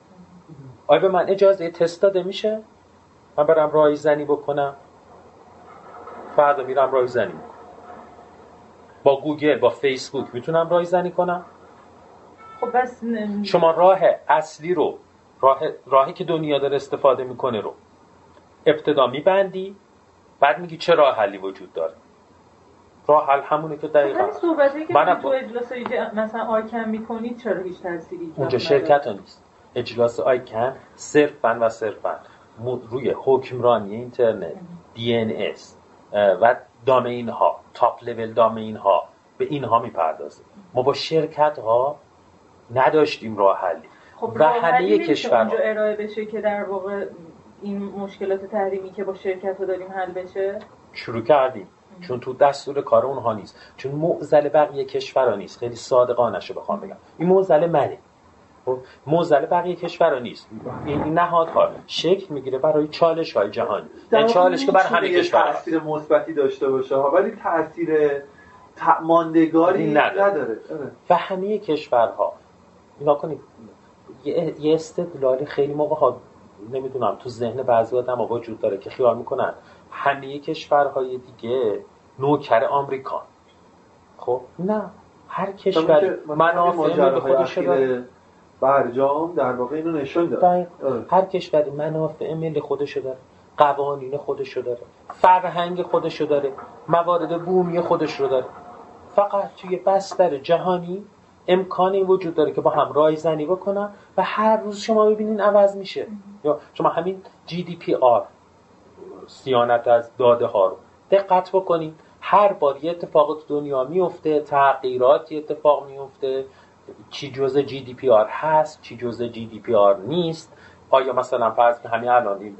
D: آیا به من اجازه تست داده میشه؟ من برم رای زنی بکنم. فردا میرم رای زنی با گوگل با فیسبوک می‌تونم رای زنی کنم؟
E: خب بس
D: شما راه اصلی رو راه راهی که دنیا داره استفاده می‌کنه رو ابتدا میبندی بعد میگی چه راه حلی وجود داره؟ راه حل همونه که دقیقا.
E: صحبتی که من تو اجلاس مثلا آیکن می‌کنید چرا هیچ تأثیری
D: اونجا شرکت ها نیست. اجلاس آیکن صرفا و صرفا. روی حکمرانی اینترنت DNS و دامین ها تاپ لول دامین ها به اینها می‌پردازه ما با شرکت ها نداشتیم راه حلی.
E: خب و همه کشورها. اونجا ارائه بشه که در واقع این مشکلات تحریمی که با شرکت ها داریم حل بشه؟
D: شروع کردیم. چون تو دستور کار اونها نیست. چون معزل بقیه کشورها نیست. خیلی صادقانه شو بخوام بگم. این معزل منه. موزل بقیه کشورها نیست. این نهادها شکل می‌گیره برای چالش های جهانی. این چالش که برای همه کشور
C: تاثیر مثبتی داشته باشه ولی تاثیر ماندگاری نداره. آره.
D: و همه کشورها اینا کنید یه استدلال خیلی موقع ها نمی‌دونم تو ذهن بعضی آدم وجود داره که خیال می‌کنن. همه کشورهای دیگه نوکر آمریکا خب؟ نه. هر کشور منافع به خودش داره.
C: برجام در واقع اینو نشون داد.
D: هر کشوری منافع ملی خودشو داره قوانین خودشو داره فرهنگ خودشو داره موارد بومی خودش رو داره. فقط توی بستر جهانی امکانی وجود داره که با هم رایزنی بکنن و هر روز شما ببینین عوض میشه. یا شما همین جی دی پی آر صیانت از داده ها رو. دقت بکنید هر بار یه اتفاق تو دنیا میفته تغییراتی اتفاق میفته چی جزء GDPR هست چی جزء GDPR نیست. آیا مثلا فرض همین الان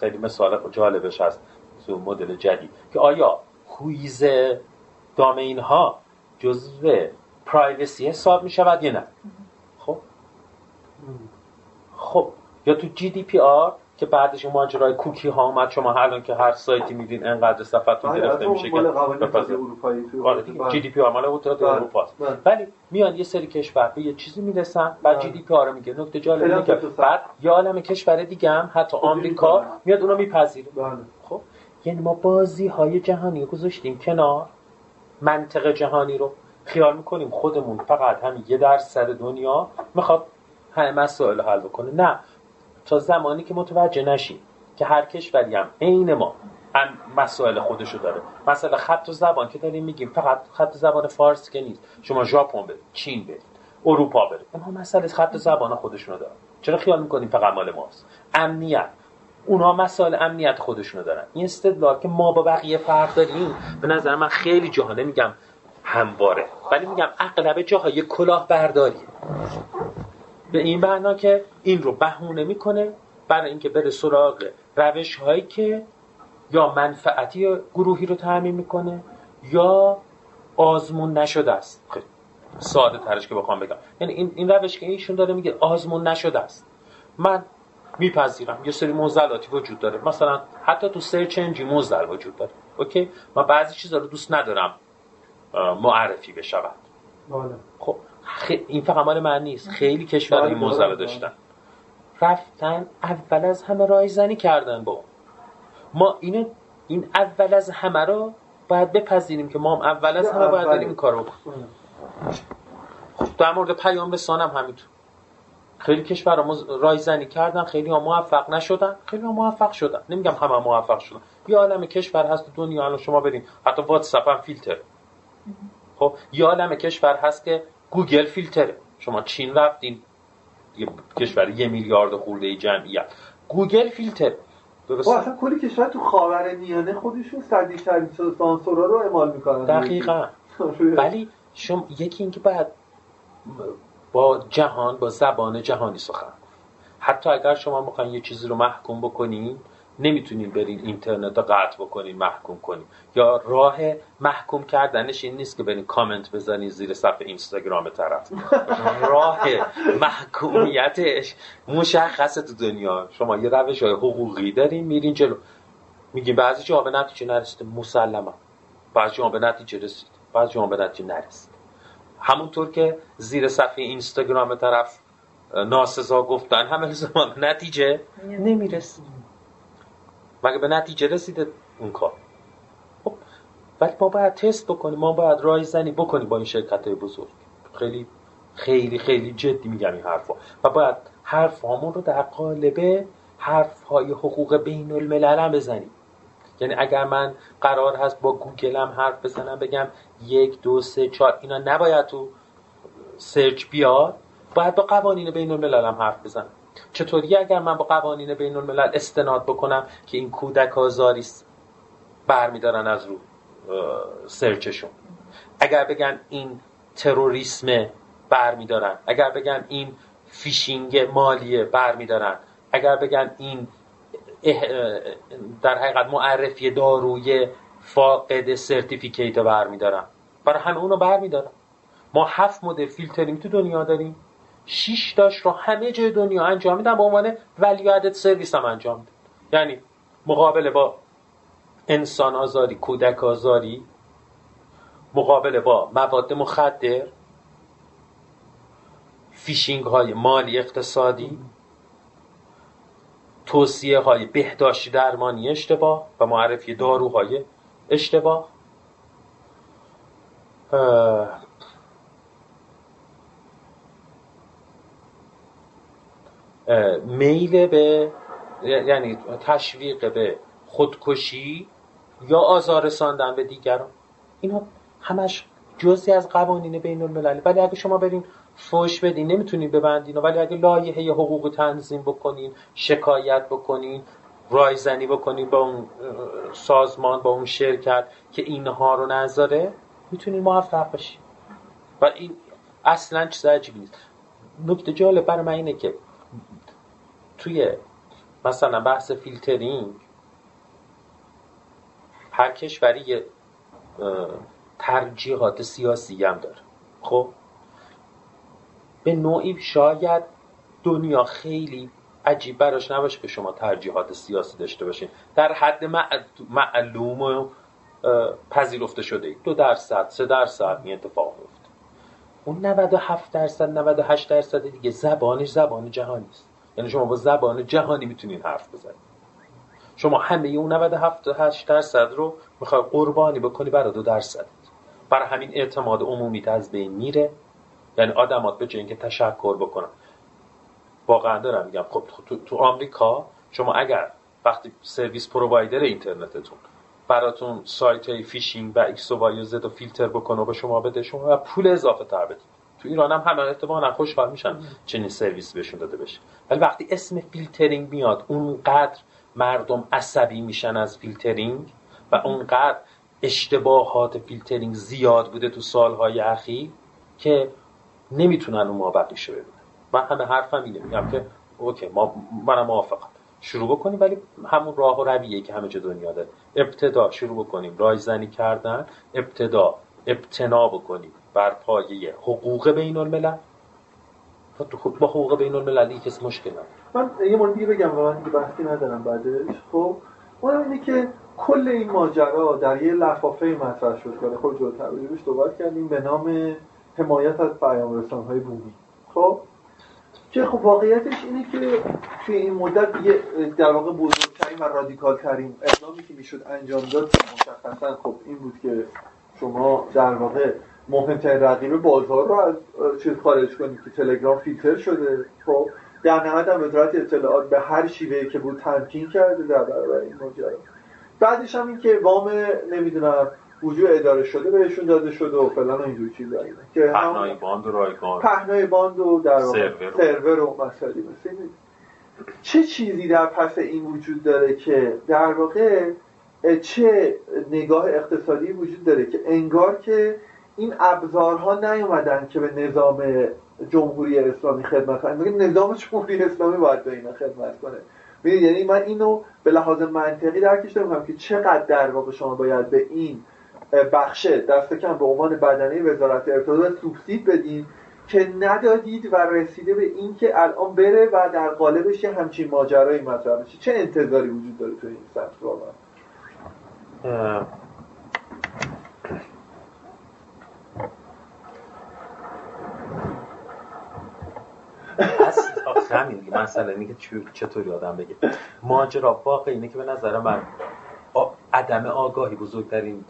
D: خیلی مثال جالبش هست تو مدل جدید که آیا WHOIS domain ها جزء privacy حساب می شود یا نه؟ خب. خب. یا تو GDPR که بعدش ماجرای کوکی ها اومد شما الان که هر سایتی میدین انقدر صفحتون
C: آره،
D: گرفته میشه که آره دیگه GDPR مال اروپا ولی میان یه سری کشور به یه چیزی می‌رسن بعد GDPR میگه. نکته جالب اینه که بعد یه عالم کشور دیگه هم حتی آمریکا میاد اونو میپذیره. بله. خب یعنی ما بازی های جهانی گذاشتیم کنار. منطق جهانی رو خیال می‌کنیم خودمون فقط همین یه درصد دنیا می‌خواد همه مسائل حل بکنه. نه تا زمانی که متوجه نشیم که هر کشوری هم عین ما مسائل خودشو داره. مثلا خط و زبان که داریم میگیم فقط خط زبان فارسی که نیست. شما ژاپن برید چین برید اروپا برید. اونها مسئله خط و زبان خودشونو دارن. چرا خیال می‌کنیم فقط مال ماست؟ امنیت. اونها مسائل امنیت خودشونو دارن. این استدلال که ما با بقیه فرق داریم به نظر من خیلی جاها میگم همواره. ولی میگم اغلب جاها یه کلاه برداریه به این معنا که این رو بهونه می‌کنه برای اینکه بره سراغ روش هایی که یا منفعتی گروهی رو تعمین می‌کنه یا آزمون نشده است. خیلی ساده ترش که بخوام بگم. یعنی این, این روش که ایشون داره میگه آزمون نشده است. من میپذیرم. یه سری موزلاتی وجود داره. مثلا حتی تو سرچ انجین موزل وجود داره. اوکی؟ من بعضی چیزا رو دوست ندارم معرفی بشود. بله. خب این فقط مال من نیست. خیلی کشور این موزه رو داشتن. رفتن اول از همه رایزنی کردن با. ما اینو این اول از همه رو باید بپذیریم که ما هم اول از همه باید بریم این کارو خب در مورد پیام رسانم همینطور. خیلی کشور رایزنی کردن خیلی ها موفق نشدن. خیلی ها موفق شدن. نمیگم همه موفق شدن. یه عالم کشور هست دنیا الان شما برین. حتی واتساپ هم فیلتر خب یه عالم کشور هست که گوگل فیلتره. شما چین رفتین یه کشور یه میلیارد خورده جمعیت. گوگل فیلتر.
C: درسته؟ اصلا کلی کشور تو خاور میانه خودشون سری سانسورا رو اعمال می‌کنن.
D: دقیقا. ولی شما یکی اینکه بعد با جهان با زبان جهانی سخن. حتی اگر شما می‌خواین یه چیزی رو محکوم بکنین نمی‌تونین برین اینترنت رو قطع بکنین محکوم کنین یا راه محکوم کردنش این نیست که برین کامنت بزنین زیر صفحه اینستاگرام طرف. راه محکومیتش مشخصه تو دنیا. شما یه روش های حقوقی دارین میرین جلو. میگین بعضی جا به نتیجه نرسیده مسلما. بعضی جا به نتیجه رسید. بعضی جا به نتیجه نرسید. همونطور که زیر صفحه اینستاگرام طرف ناسزا گفتن همه زمان نتیجه نمی‌رسید. مگه به نتیجه رسیده اون کار؟ خب ولی ما باید تست بکنیم ما باید رایزنی بکنیم با این شرکت های بزرگ. خیلی خیلی خیلی جدی میگم این حرفا. و باید حرف هامون رو در قالب حرف های حقوق بین الملل هم بزنیم. یعنی اگر من قرار هست با گوگل هم حرف بزنم بگم یک دو سه چهار اینا نباید تو search بیاد باید با قوانین بین الملل هم حرف بزنم. چطوری اگر من با قوانین بین الملل استناد بکنم که این کودک آزاری برمیدارن از رو search شون؟ اگر بگن این تروریسم برمیدارن اگر بگن این فیشینگ مالیه برمیدارن اگر بگن این در حقیقت معرفی داروی فاقد certificate برمیدارن. برای همه اونو برمیدارن. ما هفت مدل فیلترینگ تو دنیا داریم. شش تاش رو همه جای دنیا انجام میدن به عنوان value service هم انجام میدن یعنی مقابله با انسان آزاری کودک آزاری مقابله با مواد مخدر فیشینگ های مالی اقتصادی توصیه های بهداشتی درمانی اشتباه و معرفی داروهای اشتباه. میل به یعنی تشویق به خودکشی یا آزار رساندن به دیگران. اینا همش جزی از قوانین بین المللی ولی اگه شما برین فوش بدین نمی‌تونین ببندین. ولی اگه لایحه حقوق تنظیم بکنین شکایت بکنین رایزنی بکنین با اون سازمان با اون شرکت که اینها رو نذاره می‌تونین موفق بشین. و این اصلا چیز عجیبی نیست. نکته جالب برای من اینه که توی مثلا بحث فیلترینگ هر کشوری یه ترجیحات سیاسی هم داره. خب؟ به نوعی شاید دنیا خیلی عجیب براش نباشه که شما ترجیحات سیاسی داشته باشین. در حد معلوم و پذیرفته شده. دو درصد سه درصد این اتفاق میفته اون 97 درصد 98 درصد دیگه زبانش زبان جهانی است. یعنی شما با زبان جهانی می‌تونین حرف بزنید شما همه اون 97 8 درصد رو می‌خوای قربانی بکنی برای دو درصد برای همین اعتماد عمومی از بین میره. یعنی آدمات به جای اینکه تشکر بکنن. واقعا دارم میگم خب تو, تو آمریکا شما اگر وقتی service provider اینترنتتون براتون سایت های فیشینگ و ایکس و وای و زد و فیلتر بکنه و به شما بده شما پول اضافه تر بدید. تو ایران هم همه احتمالا خوشحال میشن چنین سرویس بهشون داده بشه. ولی وقتی اسم فیلترینگ میاد اونقدر مردم عصبی میشن از فیلترینگ و اونقدر اشتباهات فیلترینگ زیاد بوده تو سالهای اخیر که نمی‌تونن اون مابقیشو ببینن. من همه حرفم اینه. میگم که okay ما منم موافقم. شروع بکنیم ولی همون راه و رویه که همه جا دنیا داره. ابتدا شروع بکنیم. رایزنی کردن ابتدا ابتنا بکنیم. بر پایه حقوق بین الملل با حقوق بین المللی کسی مشکل
C: من یه مورد دیگه بگم و من بحثی ندارم بعدش. خب اون اینه که کل این ماجرا در یه لفافه مطرح شد که خود جلوتر بهش صحبت کردیم به نام حمایت از پیام های بومی. خب که خب واقعیتش اینه که توی این مدت یه در واقع بزرگترین و رادیکال ترین اقدامی که می‌شد انجام داد مشخصا خب این بود که شما در واقع مهمترین رقیب بازار رو از چیز خارج کنید که تلگرام فیلتر شده. خب در نهایت هم وزارت اطلاعات به هر شیوهی که بود تمکین کرده در برابر این ماجرا. بعدش هم این که وام نمی‌دونم وجود اداره شده بهشون داده شده و فلان اینجور چیزا
D: که پهنای باند و رایگان.
C: پهنای باند و در سرور, سرور و مسائلی مثل چه چیزی در پس این وجود داره که در واقع چه نگاه اقتصادی وجود داره که انگار که این ابزارها نیومدن که به نظام جمهوری اسلامی خدمت کنن. نظام جمهوری اسلامی باید به اینا خدمت کنه. می‌دونید یعنی من اینو به لحاظ منطقی درکش نمی‌کنم که چقدر در واقع شما باید به این بخشه دست کم به عنوان بدنه وزارت ارتباطات سوبسید بدین که ندادید و رسیده به این که الان بره و در قالبش یه همچین ماجرایی مطرح بشه. چه انتظاری وجود داره تو این سطح واقعا؟
D: همین دیگه. مثلا اینه که چطوری آدم بگه. ماجرا واقع اینه که به نظر من عدم آگاهی بزرگترین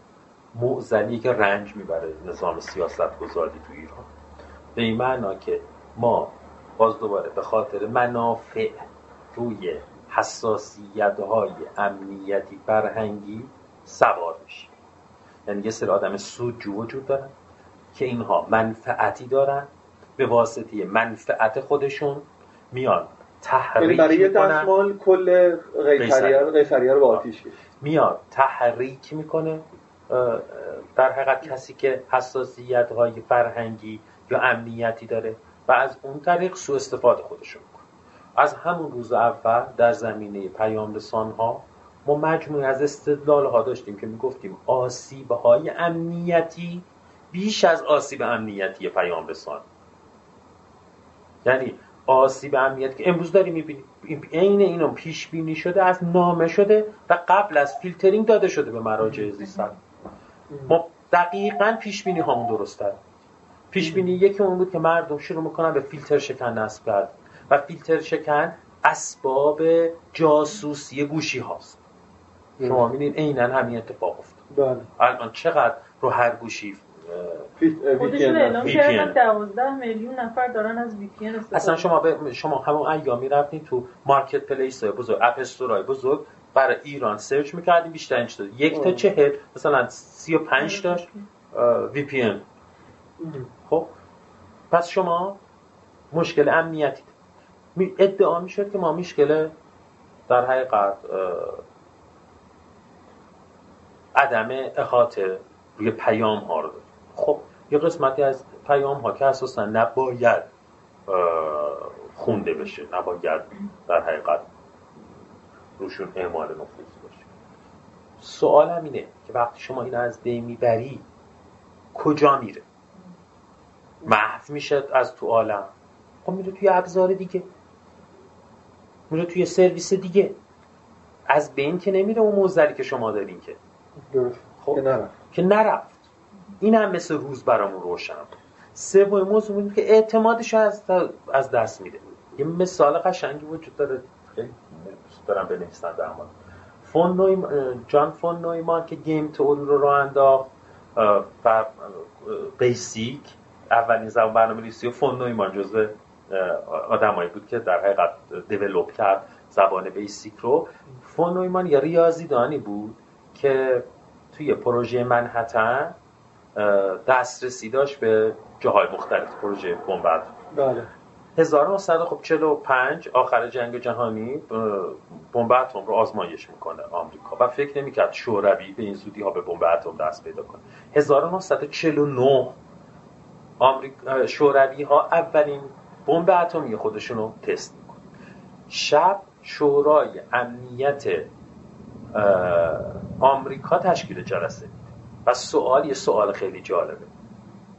D: معزلی که رنج می‌بره نظام سیاست گذاری تو ایران. به این معنا که ما باز دوباره به خاطر منافع روی حساسیت های امنیتی فرهنگی سوار میشیم. یعنی یه سری آدم سودجو وجود دارن که اینها منفعتی دارن به واسطه منفعت خودشون میان. تحریک یعنی
C: برای یه دستمال کل قیصریه رو با آتیش
D: میاد تحریک می‌کنه. در حقیقت کسی که حساسیت های فرهنگی یا امنیتی داره و از اون طریق سو استفاده خودشون می‌کنه. از همون روز اول در زمینه پیام رسان ها ما مجموعی از استدلال ها داشتیم که می‌گفتیم آسیب های امنیتی بیش از آسیب امنیتی پیام رسان. یعنی آسیب امنیتی که امروز داریم می‌بینیم عین اینو پیش بینی شده از نامه شده و قبل از فیلترینگ داده شده به مراجع زیست ما دقیقا پیش بینی همون درست داریم پیش بینی یکی اون بود که مردم شروع می‌کنن به فیلتر شکن نصب کرد و فیلتر شکن اسباب جاسوسی گوشی هاست. شما می‌بینید عینا همین اتفاق افتاد. بله. الان چقدر رو هر گوشی
E: خودشون اعلام کردن 12 میلیون نفر دارن از VPN
D: اصلا شما به شما همون ایامی رفتین تو marketplace های بزرگ app store ای بزرگ برای ایران سرچ می‌کردیم بیشتر این شد یک تا چهل مثلا 35 داشت VPN. خب پس شما مشکل امنیتی ادعا می‌شد که ما مشکل در حقیقت عدم احاطه روی پیام ها رو خب یه قسمتی از پیام ها که اساسا نباید خونده بشه نباید در حقیقت روشون اعمال نفوذ باشه. سوالم اینه که وقتی شما این از بین می‌بری کجا میره؟ محو میشه از تو عالم. خب میره توی ابزار دیگه. میره توی سرویس دیگه. از بین که نمیره اون معضلی که شما دارین که.
C: خب که نرفت.
D: که نرفت. این هم مثل روز برامون روشن سوم موضوع که اعتمادش از, از دست میده. یه مثال قشنگی وجود داره. خیلی دارم بنویسن در مورد. فون نویم جان فون نویمان که game theory رو راه انداخت و بیسیک اولین زبان برنامه نویسی فون نویمان جزو آدمایی بود که در حقیقت develop کرد زبان بیسیک رو. فون نویمان یه ریاضیدانی بود که توی پروژه منهتن دسترسی داشت به جاهای مختلف پروژه بمب
C: بله.
D: 1945 آخر جنگ جهانی بمب اتم رو آزمایش می‌کنه آمریکا و فکر نمی‌کرد شوروی به این زودی ها به بمب اتم دست پیدا کنه. 1949 آمریکا شوروی ها اولین بمب اتمی خودشون رو تست می‌کنه. شب شورای امنیت آمریکا تشکیل جلسه. و سوال یه سوال خیلی جالبه.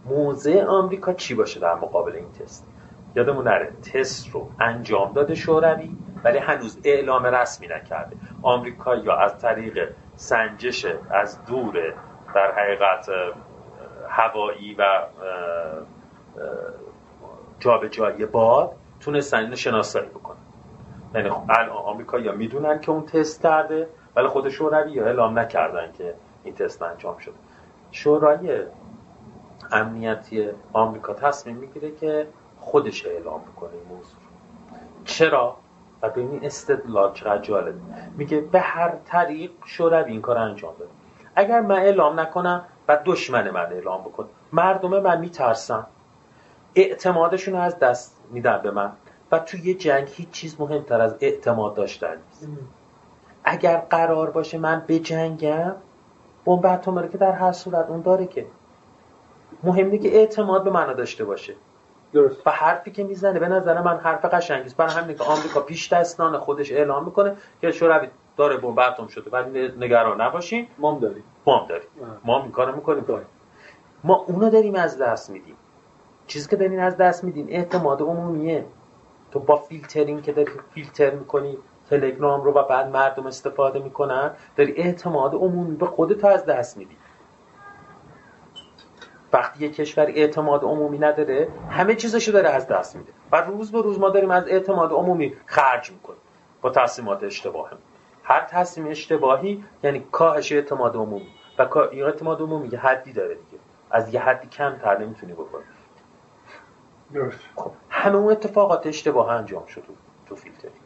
D: موضع آمریکا چی باشه در مقابل این تست؟ یادمون نره تست رو انجام داده شوروی ولی هنوز اعلام رسمی نکرده. آمریکا یا از طریق سنجش از دور در حقیقت هوایی و جابجایی باد تونستن اینو شناسایی بکنن. یعنی الان آمریکا یا می‌دونن که اون تست کرده ولی خود شوروی یا اعلام نکردن که این تست انجام شده شورای امنیتی آمریکا تصمیم می‌گیره که خودش اعلام بکنه این موضوع. چرا؟ و به این استدلال چقدر جالب. میگه به هر طریق شوروی این کار انجام بده. اگر من اعلام نکنم و دشمن من اعلام بکن. مردم من میترسن. اعتمادشون از دست میدن به من. و توی یه جنگ هیچ چیز مهمتر از اعتماد داشتن نیست. اگر قرار باشه من به جنگم بمب اتم که در هر صورت اون داره که مهمه که اعتماد به من داشته باشه.
C: درست.
D: و حرفی که می‌زنه به نظر من حرف قشنگی است برای همین که آمریکا پیش دستان خودش اعلام می‌کنه که شوروی داره بمب اتم شده. ولی نگران نباشین.
C: ما داریم.
D: ما داریم. ما این کارو می‌کنیم. داریم. ما اونو داریم از دست میدیم. چیزی که دارین از دست میدین اعتماد عمومیه. تو با فیلترینگ که داری فیلتر می‌کنی تلگرام رو و بعد مردم استفاده می‌کنن داری اعتماد عمومی به خودت از دست میدی. وقتی یه کشور اعتماد عمومی نداره همه چیزشو داره از دست میده. و روز به روز ما داریم از اعتماد عمومی خرج می‌کنیم با تصمیمات اشتباه هر تصمیم اشتباهی یعنی کاهش اعتماد عمومی. و اعتماد عمومی یه حدی داره دیگه. از یه حدی کمتر نمی‌تونی بکنی. خب همه اون اتفاقات اشتباه انجام شد تو فیلترینگ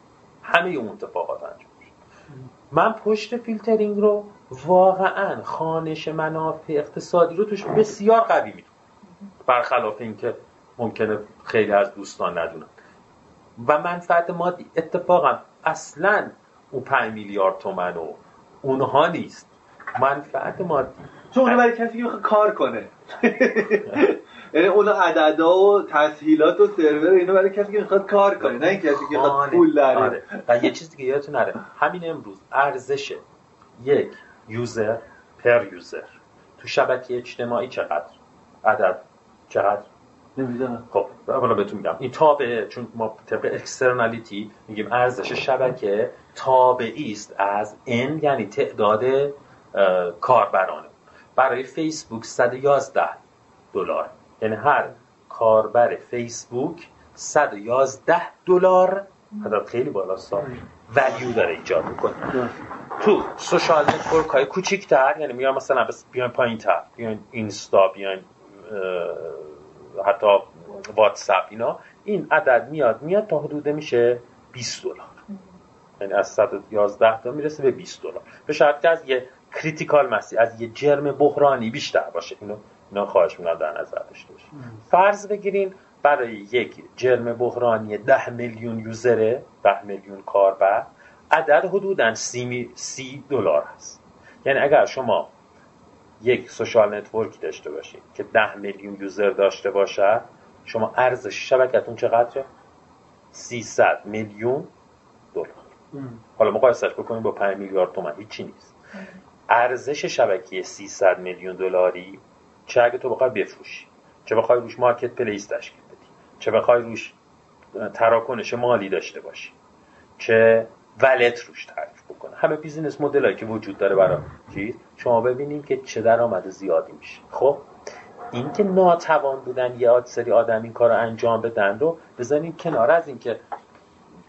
D: همه اون اتفاقات انجام شد من پشت فیلترینگ رو واقعا خانش منافع اقتصادی رو توش بسیار قوی می‌دونم. برخلاف اینکه ممکنه خیلی از دوستان ندونن. و منفعت مادی اتفاقا اصلا اون 5 میلیارد تومن و اونها نیست. منفعت مادی
C: چون برای کسی که کار کنه. یعنی اون عددا و تسهیلات و سرور اینو برای کسی که می‌خواد کار کنه نه این کسی که می‌خواد آره. پول داره.
D: و یه چیز دیگه یادتون نره. همین امروز ارزش یک user per user. تو شبکه اجتماعی چقدر؟ عدد چقدر؟
C: نمی‌دونم.
D: خب حالا بهتون میگم. این تابعه چون ما طبق externality میگیم ارزش شبکه تابعی است از n یعنی تعداد کاربران برای فیسبوک 111 دلار. یعنی هر کاربر فیسبوک 111 دلار. عدد خیلی بالا social value داره ایجاد می‌کنه. تو social network های کوچیکتر یعنی میگم مثلا بیاین پایین تر بیاین اینستا بیاین حتی واتساپ اینا. این عدد میاد میاد تا حدود میشه 20 دلار. یعنی از 111 تا می‌رسه به 20 دلار. به شرط که از یه critical mass ی از یه جرم بحرانی بیشتر باشه. اینو اینا خواهش می‌کنم در نظر داشته باشه فرض بگیرین برای یک جرم بحرانی 10 میلیون user ه 10 میلیون کاربر عدد حدودا 30 دلار هست. یعنی اگر شما یک social network ی داشته باشید که 10 میلیون user داشته باشه شما ارزش شبکتون چقدره؟ 300 میلیون دلار. حالا مقایسش بکنیم با 5 میلیارد تومان هیچی نیست. ارزش شبکه 300 میلیون دلاری چه اگه تو بخوای بفروشی. چه بخوای روش marketplace تشکیل بدی. چه بخوای روش تراکنش مالی داشته باشی. چه wallet روش تعریف بکنه. همه business model ایی که وجود داره برای چیز شما ببینیم که چه درآمد زیادی میشه. خب؟ اینکه ناتوان بودن یه سری آدم این کار رو انجام بدن رو بزنین کنار از اینکه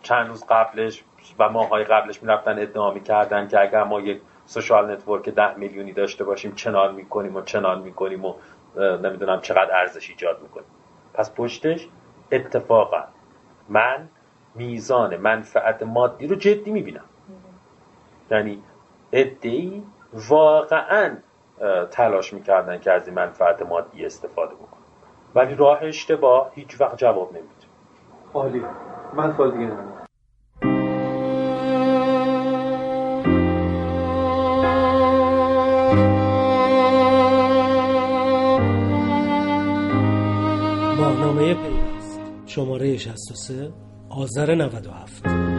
D: چند روز قبلش و ماهای قبلش می‌رفتن ادعا می‌کردن که اگر ما یک سوشال نتورک ده میلیونی داشته باشیم چنان می‌کنیم و چنان می‌کنیم و نمی‌دونم چقدر ارزش ایجاد می‌کنیم. پس پشتش اتفاقا من میزان منفعت مادی رو جدی می‌بینم. یعنی ادهی واقعا تلاش می‌کردن که از این منفعت مادی استفاده بکنن. ولی راه اشتباه هیچ وقت جواب نمیده.
C: عالی. من سوال دیگه
A: ماهنامه پیوست. شماره 63 آذر 97